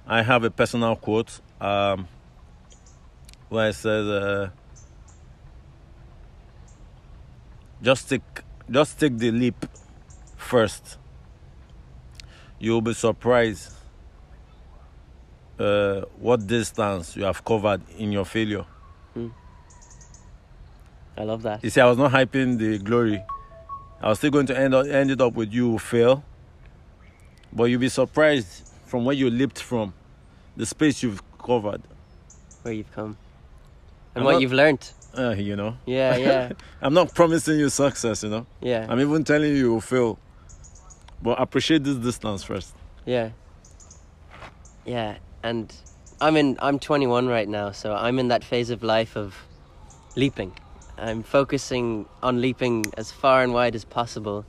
I have a personal quote um, where it says, uh, "Just take, just take the leap first. You'll be surprised uh, what distance you have covered in your failure." I love that. You see, I was not hyping the glory. I was still going to end, up, end it up with you who fail. But you'll be surprised from where you leaped from, the space you've covered. Where you've come. And I'm what not- you've learned. Uh, you know, Yeah, yeah, I'm not promising you success, you know. yeah, I'm even telling you you'll fail. But appreciate this distance first. yeah. Yeah, and I'm in I'm 21 right now, so I'm in that phase of life of leaping. I'm focusing on leaping as far and wide as possible.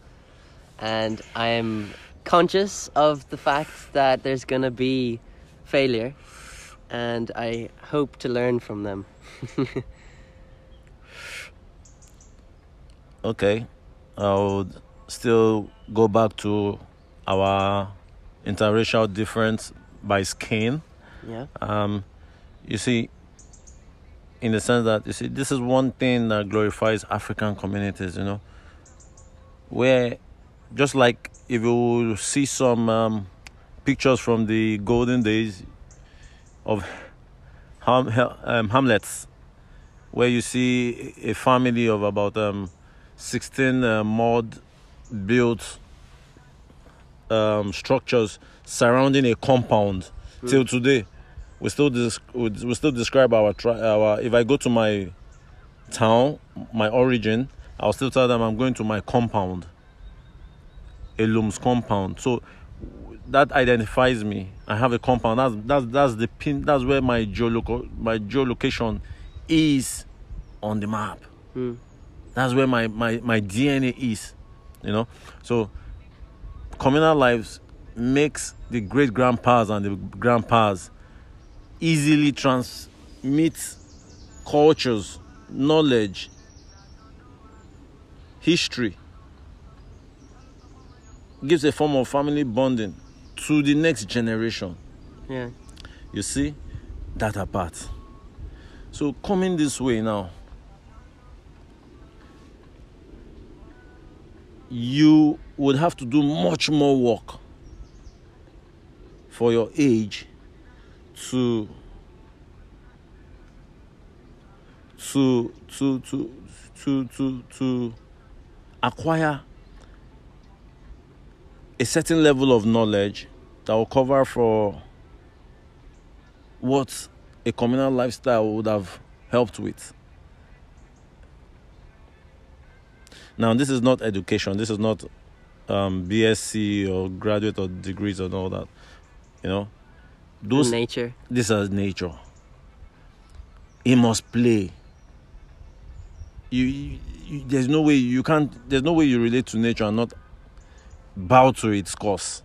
And I am conscious of the fact that there's going to be failure and I hope to learn from them. Okay. I would still go back to our interracial difference by skin. yeah. um, you see, in the sense that you see, this is one thing that glorifies African communities. You know, where just like if you see some um, pictures from the golden days of Ham, um, Hamlets, where you see a family of about um, 16 uh, mod built um, structures surrounding a compound mm. till today. We still dis- we still describe our tri- our. If I go to my town, my origin, I'll still tell them I'm going to my compound, a Elum's compound. So that identifies me. I have a compound. That's that's that's the pin. That's where my geoloco- my geolocation is on the map. Mm. That's where my, my my DNA is. You know. So communal lives makes the great grandpas and the grandpas easily transmit cultures, knowledge, history. Gives a form of family bonding to the next generation. Yeah. You see that apart. So coming this way now, you would have to do much more work for your age to to to to to to to acquire a certain level of knowledge that will cover for what a communal lifestyle would have helped with. Now, this is not education. This is not um, BSc or graduate or degrees and all that. You know, those nature. This is nature. He must play. You, you, you, there's no way you can't. There's no way you relate to nature and not bow to its course.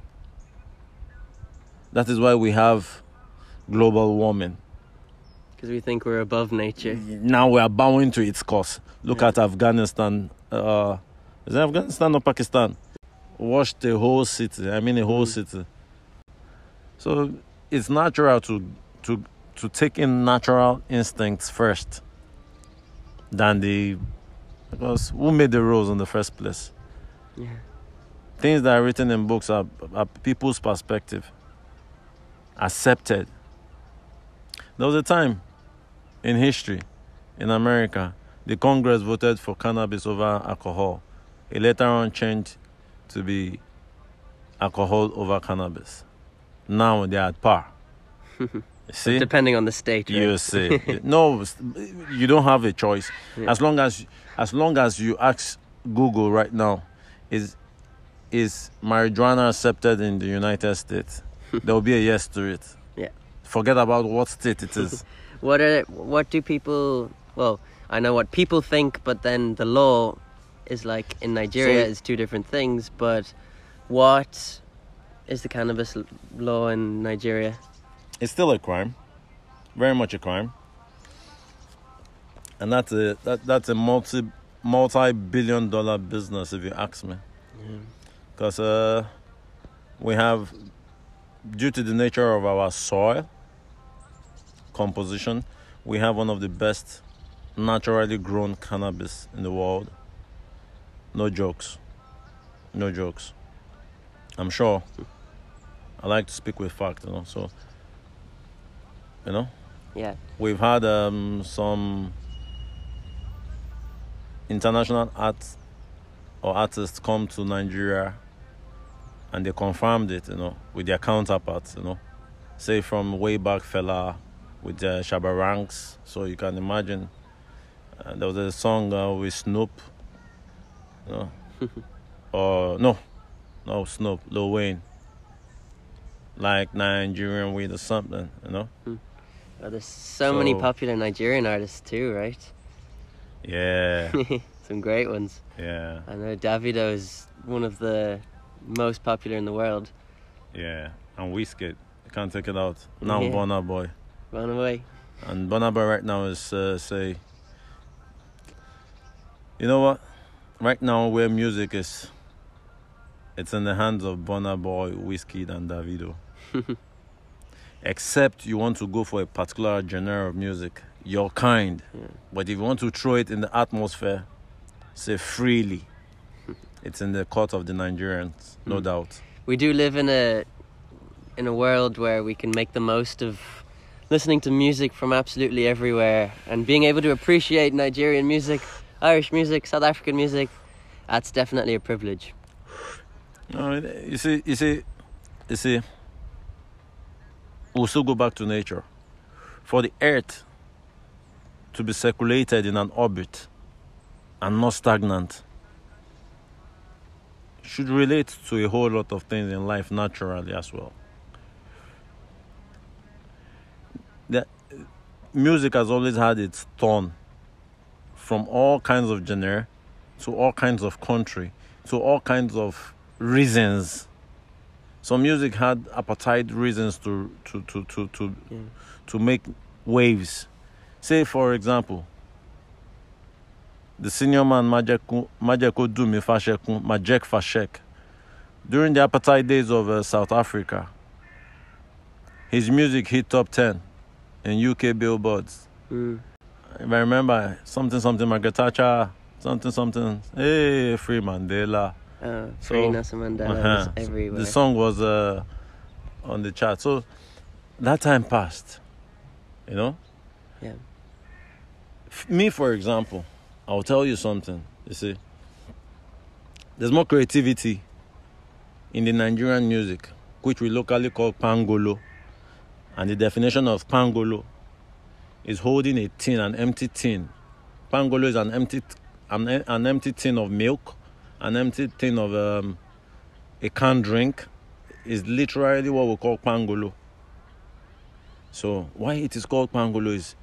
That is why we have global warming. Because we think we're above nature. Now we are bowing to its course. Look yeah. at Afghanistan. Uh, is it Afghanistan or Pakistan? Wash the whole city. I mean, the whole mm. city. So it's natural to to to take in natural instincts first than the because who made the rules in the first place? Yeah. Things that are written in books are, are people's perspective accepted. There was a time in history in America, the Congress voted for cannabis over alcohol. It later on changed to be alcohol over cannabis. Now they're at par. see? Depending on the state. Right? You see. no, you don't have a choice. Yeah. As long as as long as you ask Google right now, is is marijuana accepted in the United States? there will be a yes to it. Yeah. Forget about what state it is. what are what do people? Well, I know what people think, but then the law is like in Nigeria so, is two different things. But what is the cannabis law in Nigeria? It's still a crime, very much a crime, and that's a that, that's a multi multi billion dollar business if you ask me. Because uh, we have due to the nature of our soil composition, we have one of the best naturally grown cannabis in the world. No jokes. No jokes. I'm sure. I like to speak with fact, you know. So, you know. Yeah. We've had um, some international art or artists come to Nigeria and they confirmed it, you know, with their counterparts, you know. Say from way back Fela with the Shabba Ranks. So you can imagine uh, there was a song uh, with Snoop, know. or no, no Snoop, Lil Wayne. Like Nigerian weed or something, you know. Hmm. Oh, there's so, so many popular Nigerian artists too, right? Yeah. Some great ones. Yeah. I know Davido is one of the most popular in the world. Yeah, and Wizkid. You can't take it out. Now yeah. Boy. Burna Boy. And Burna Boy right now is uh, say, you know what? Right now where music is, it's in the hands of Burna Boy, Wizkid, and Davido. Except you want to go for a particular genre of music, your kind. Yeah. But if you want to throw it in the atmosphere, say freely it's in the court of the Nigerians, no mm. doubt. We do live in a in a world where we can make the most of listening to music from absolutely everywhere and being able to appreciate Nigerian music, Irish music, South African music, that's definitely a privilege. No, you see, you see, you see, we'll still go back to nature. For the earth to be circulated in an orbit and not stagnant should relate to a whole lot of things in life naturally as well. The music has always had its tone from all kinds of genre to all kinds of country to all kinds of reasons. So music had appetite reasons to to to to to, Yeah. to make waves. Say for example, the senior man Majekodunmi Fashekun Majek Fashek during the apartheid days of uh, South Africa. His music hit top 10 in UK billboards. Mm. If I remember something something Margaret Thatcher, something something, hey, Free Mandela. Uh, So, free Nelson Mandela Uh-huh. was everywhere. The song was uh, on the chart. So that time passed, you know? Yeah. F- Me, for example, I'll tell you something. You see, there's more creativity in the Nigerian music, which we locally call pangolo. And the definition of pangolo is holding a tin, an empty tin. Pangolo is an empty, an, an empty tin of milk, an empty tin of um, a canned drink. Is literally what we call pangolo. So why it is called pangolo is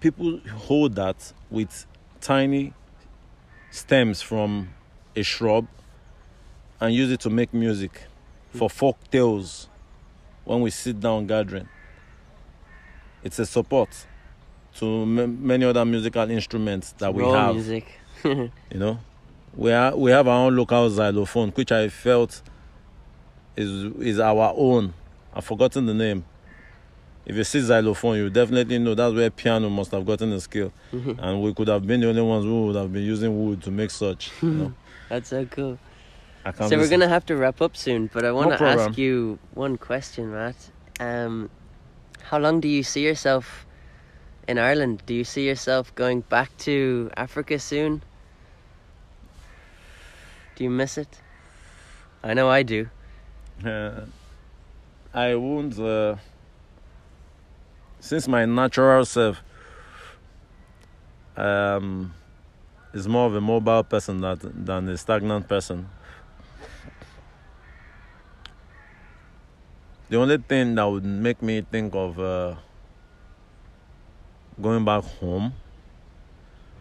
people hold that with tiny stems from a shrub and use it to make music for folk tales when we sit down gathering. It's a support to m- many other musical instruments that we Raw have. music. You know, we are, we have our own local xylophone, which I felt is is our own. I've forgotten the name. If you see xylophone, you definitely know that's where piano must have gotten the skill, and we could have been the only ones who would have been using wood to make such. You know, That's so cool. I can't. So we're gonna have to wrap up soon, but I want to ask you one question, Matt. Um, how long do you see yourself in Ireland? Do you see yourself going back to Africa soon? Do you miss it? I know I do. Uh, I won't. Uh, since my natural self um, is more of a mobile person that, than a stagnant person. The only thing that would make me think of uh, going back home,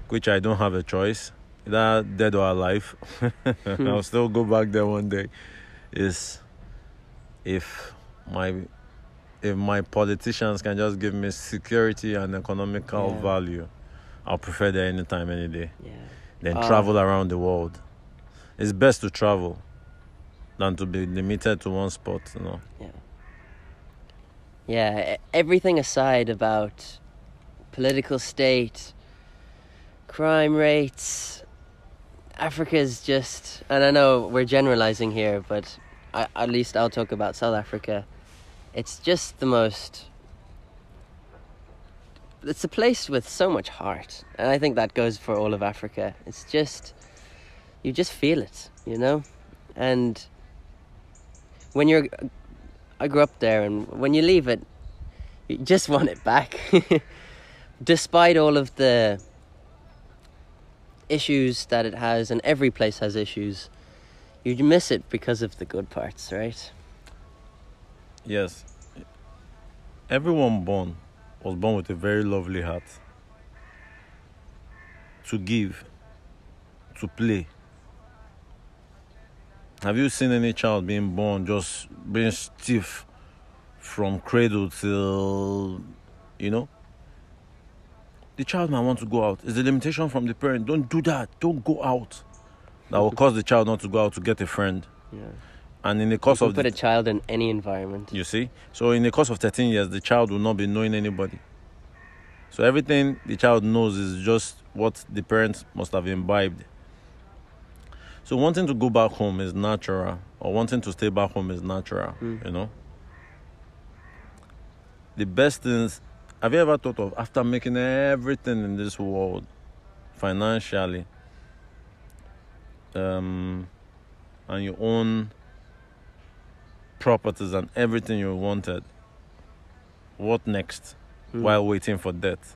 which I don't have a choice, either dead or alive, I'll still go back there one day, is if my if my politicians can just give me security and economical Yeah. value, I'll prefer that anytime, any day. Yeah. Then Ah. travel around the world. It's best to travel than to be limited to one spot, you know. Yeah, e- everything aside about political state, crime rates, Africa's just, and I know we're generalizing here, but I, at least I'll talk about South Africa. It's just the most. It's a place with so much heart, and I think that goes for all of Africa. It's just, you just feel it, you know, and when you're I grew up there, and when you leave it, you just want it back. Despite all of the issues that it has, and every place has issues, you miss it because of the good parts, right? Yes. Everyone born was born with a very lovely heart. To give, to play. Have you seen any child being born just being stiff from cradle till, you know? The child might want to go out. It's a limitation from the parent. Don't do that. Don't go out. That will cause the child not to go out to get a friend. Yeah. And in the course You of put the a child in any environment. you see? So in the course of 13 years, the child will not be knowing anybody. So everything the child knows is just what the parents must have imbibed. So wanting to go back home is natural, or wanting to stay back home is natural. Mm. You know. The best things. Have you ever thought of after making everything in this world, financially, um, and you own properties and everything you wanted? What next? Mm. While waiting for death.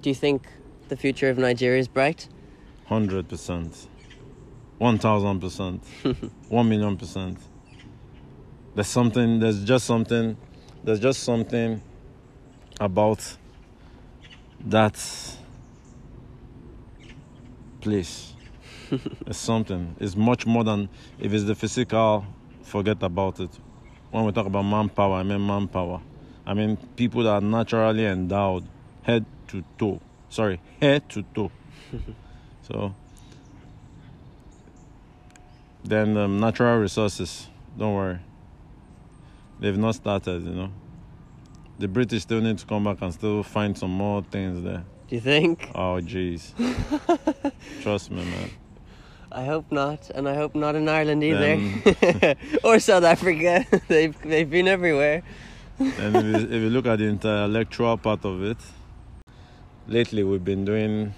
Do you think the future of Nigeria is bright? Hundred percent, one thousand percent, one million percent. There's something. There's just something. There's just something about that place. it's something. It's much more than if it's the physical. Forget about it. When we talk about manpower, I mean manpower. I mean people that are naturally endowed, head to toe. Sorry, head to toe. So then um, natural resources, don't worry. They've not started, you know. The British still need to come back and still find some more things there. Do you think? Oh jeez. Trust me, man. I hope not, and I hope not in Ireland either, Then- or South Africa. they've they've been everywhere. And if you, if you look at the intellectual part of it, lately we've been doing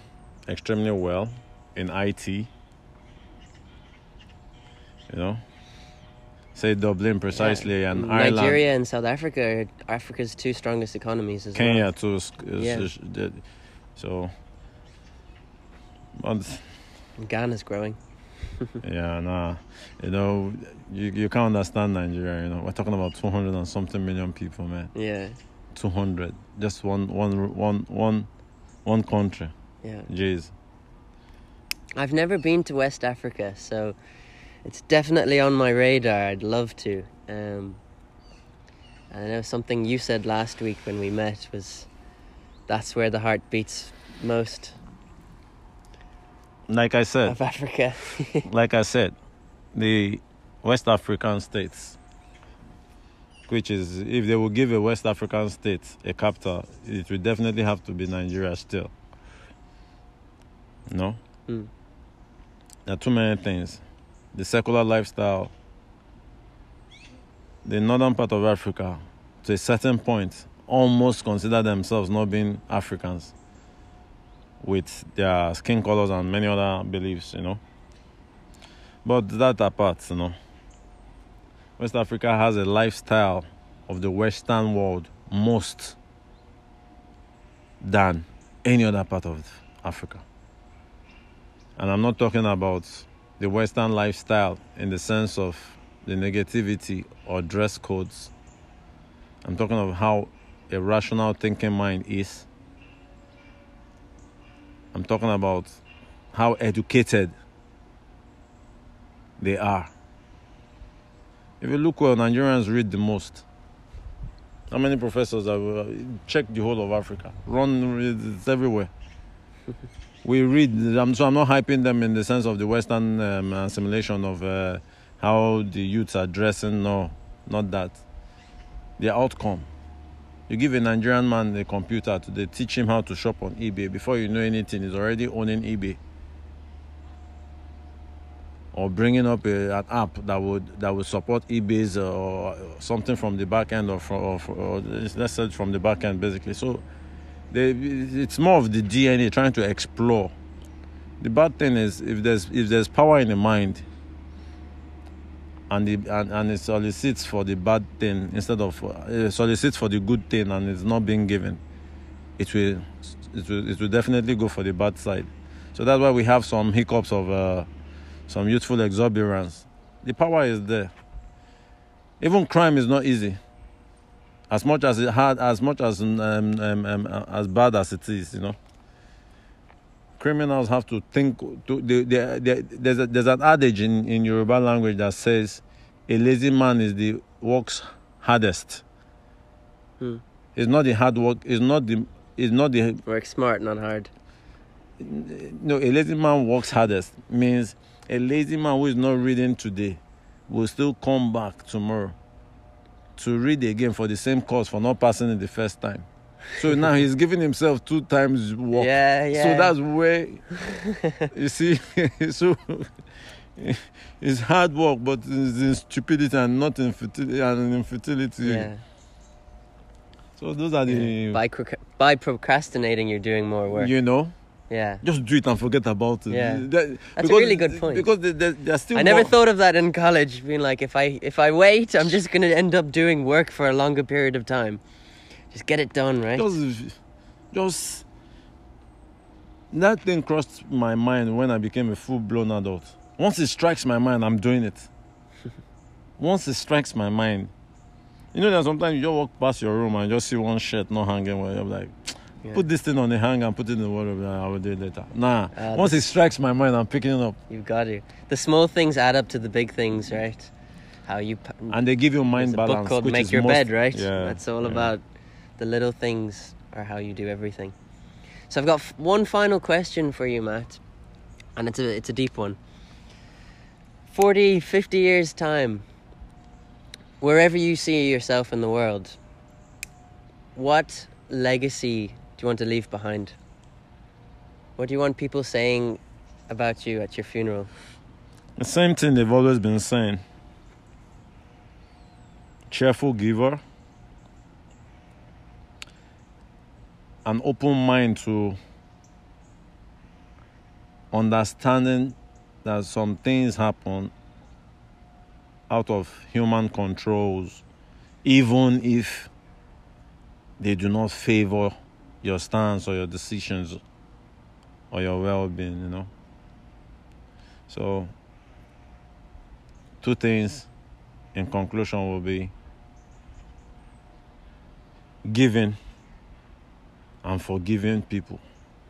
extremely well in IT. You know, say Dublin precisely, Yeah. and Ireland, Nigeria and South Africa are Africa's two strongest economies as well. Kenya well. too. is- is- Yeah. is- So, but Ghana's growing. yeah, nah, you know, you you can't understand Nigeria. You know, we're talking about two hundred and something million people, man. Yeah, Two hundred, just one one one one one country. Yeah. Jeez. I've never been to West Africa, so it's definitely on my radar. I'd love to. Um, and I know something you said last week when we met was that's where the heart beats most Like I said, of Africa. like I said, the West African states, which is if they will give a West African state a capital, it will definitely have to be Nigeria still. No, Hmm. there are too many things. The secular lifestyle, the northern part of Africa, to a certain point, almost consider themselves not being Africans with their skin colors and many other beliefs, you know. But that apart, you know, West Africa has a lifestyle of the Western world most than any other part of Africa. And I'm not talking about the Western lifestyle in the sense of the negativity or dress codes. I'm talking of how a rational thinking mind is. I'm talking about how educated they are. If you look where Nigerians read the most. How many professors have uh, check the whole of Africa? Run, it's everywhere. we read, I'm, so I'm not hyping them in the sense of the Western um, assimilation of uh, how the youths are dressing. No, not that. The outcome. You give a Nigerian man a computer today, teach him how to shop on eBay. Before you know anything, he's already owning eBay. Or bringing up a, an app that would that would support eBay's uh, or something from the back end or from or, or let's say from the back end basically. So it's more of the DNA trying to explore. The bad thing is if there's if there's power in the mind and the and, and it solicits for the bad thing instead of uh, solicits for the good thing and it's not being given, it will it will it will definitely go for the bad side. So that's why we have some hiccups of uh, some youthful exuberance. The power is there. Even crime is not easy. As much as it hard, as much as um, um, um, uh, as bad as it is, you know. Criminals have to think. To, they, they, they, there's a, there's an adage in in Yoruba language that says, "A lazy man is the works hardest." Hmm. It's not the hard work. It's not the. It's not the Work smart, not hard. no, a lazy man works hardest means a lazy man who is not reading today will still come back tomorrow to read again for the same course for not passing it the first time. So now he's giving himself two times work. Yeah, yeah. So that's where you see. so it's hard work, but it's in stupidity and not in fertility and in infertility. yeah. So those are the By by procrastinating, you're doing more work. you know. Yeah. Just do it and forget about it. Yeah. That- That's a really good point. Because they, they, they're still. I never more- thought of that in college. Being like, if I if I wait, I'm just gonna end up doing work for a longer period of time. Just get it done, right? Just, just that thing crossed my mind when I became a full blown adult. Once it strikes my mind, I'm doing it. Once it strikes my mind, you know that sometimes you just walk past your room and you just see one shirt not hanging well. You're like, Yeah. put this thing on the hanger and put it in the wardrobe. I will do it later. Nah. Ah, Once it strikes my mind, I'm picking it up. You've got to. The small things add up to the big things, right? How you. And they give you mind There's a book called Make Your most- Bed, right? Yeah. That's all yeah. about the little things are how you do everything. So I've got f- one final question for you, Matt, and it's a it's a deep one. 40, 50 years time, wherever you see yourself in the world, what legacy do you want to leave behind? What do you want people saying about you at your funeral? The same thing they've always been saying. Cheerful giver. An open mind to understanding that some things happen out of human controls, even if they do not favor your stance or your decisions or your well being, you know. So, two things in conclusion will be giving and forgiving people.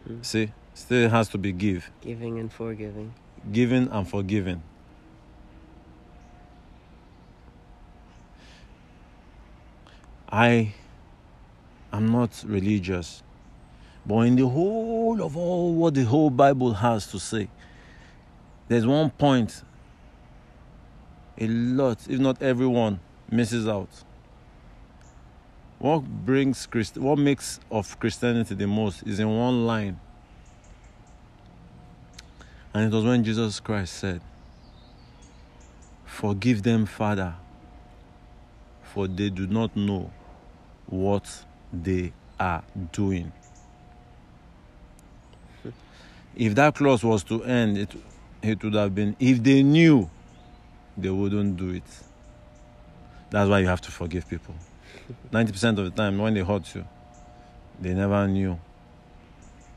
Hmm. See, still has to be give, Giving and forgiving. giving and forgiving. I am not religious, but in the whole of all what the whole Bible has to say, there's one point a lot, if not everyone, misses out. What brings Christ, what makes of Christianity the most is in one line. And it was when Jesus Christ said, Forgive them, Father, for they do not know what they are doing. If that clause was to end, it, it would have been if they knew, they wouldn't do it. That's why you have to forgive people. 90% of the time, when they hurt you, they never knew.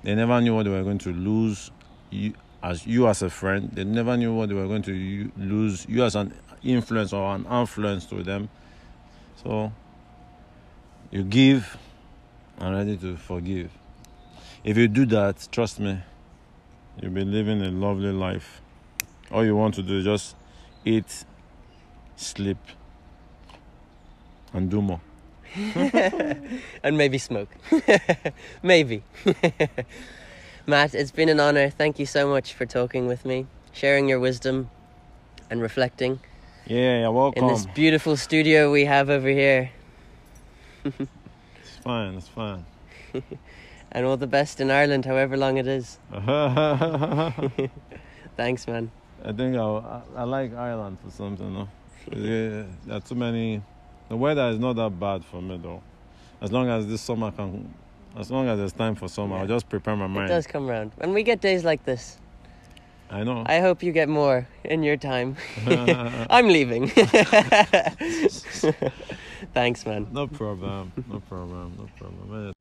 They never knew what they were going to lose you, as you as a friend. They never knew what they were going to lose you as an influence or an influence to them. So, you give and ready to forgive. If you do that, trust me, you'll be living a lovely life. All you want to do is just eat, sleep, and do more. and maybe smoke. maybe. Matt, it's been an honor. Thank you so much for talking with me, sharing your wisdom and reflecting Yeah, you're welcome. in this beautiful studio we have over here. It's fine, it's fine. And all the best in Ireland, however long it is. Thanks, man. I think I, I like Ireland for something. No? Yeah, there are too many. The weather is not that bad for me though. As long as this summer can, as long as there's time for summer, Yeah. I'll just prepare my mind. It does come round. And we get days like this. I know. I hope you get more in your time. I'm leaving. Thanks, man. no problem. No problem. No problem. Eh.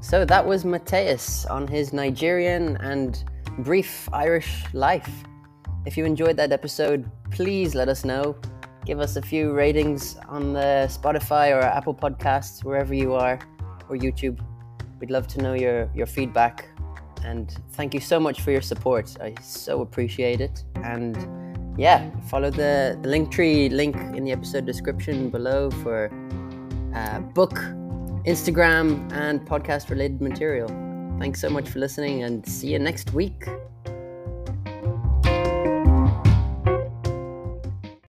So that was Matheus on his Nigerian and brief Irish life. If you enjoyed that episode, please let us know. Give us a few ratings on the Spotify or Apple Podcasts, wherever you are, or YouTube. We'd love to know your, your feedback. And thank you so much for your support. I so appreciate it. And yeah, follow the, the Linktree link in the episode description below for uh, book, Instagram, and podcast related material. Thanks so much for listening and see you next week.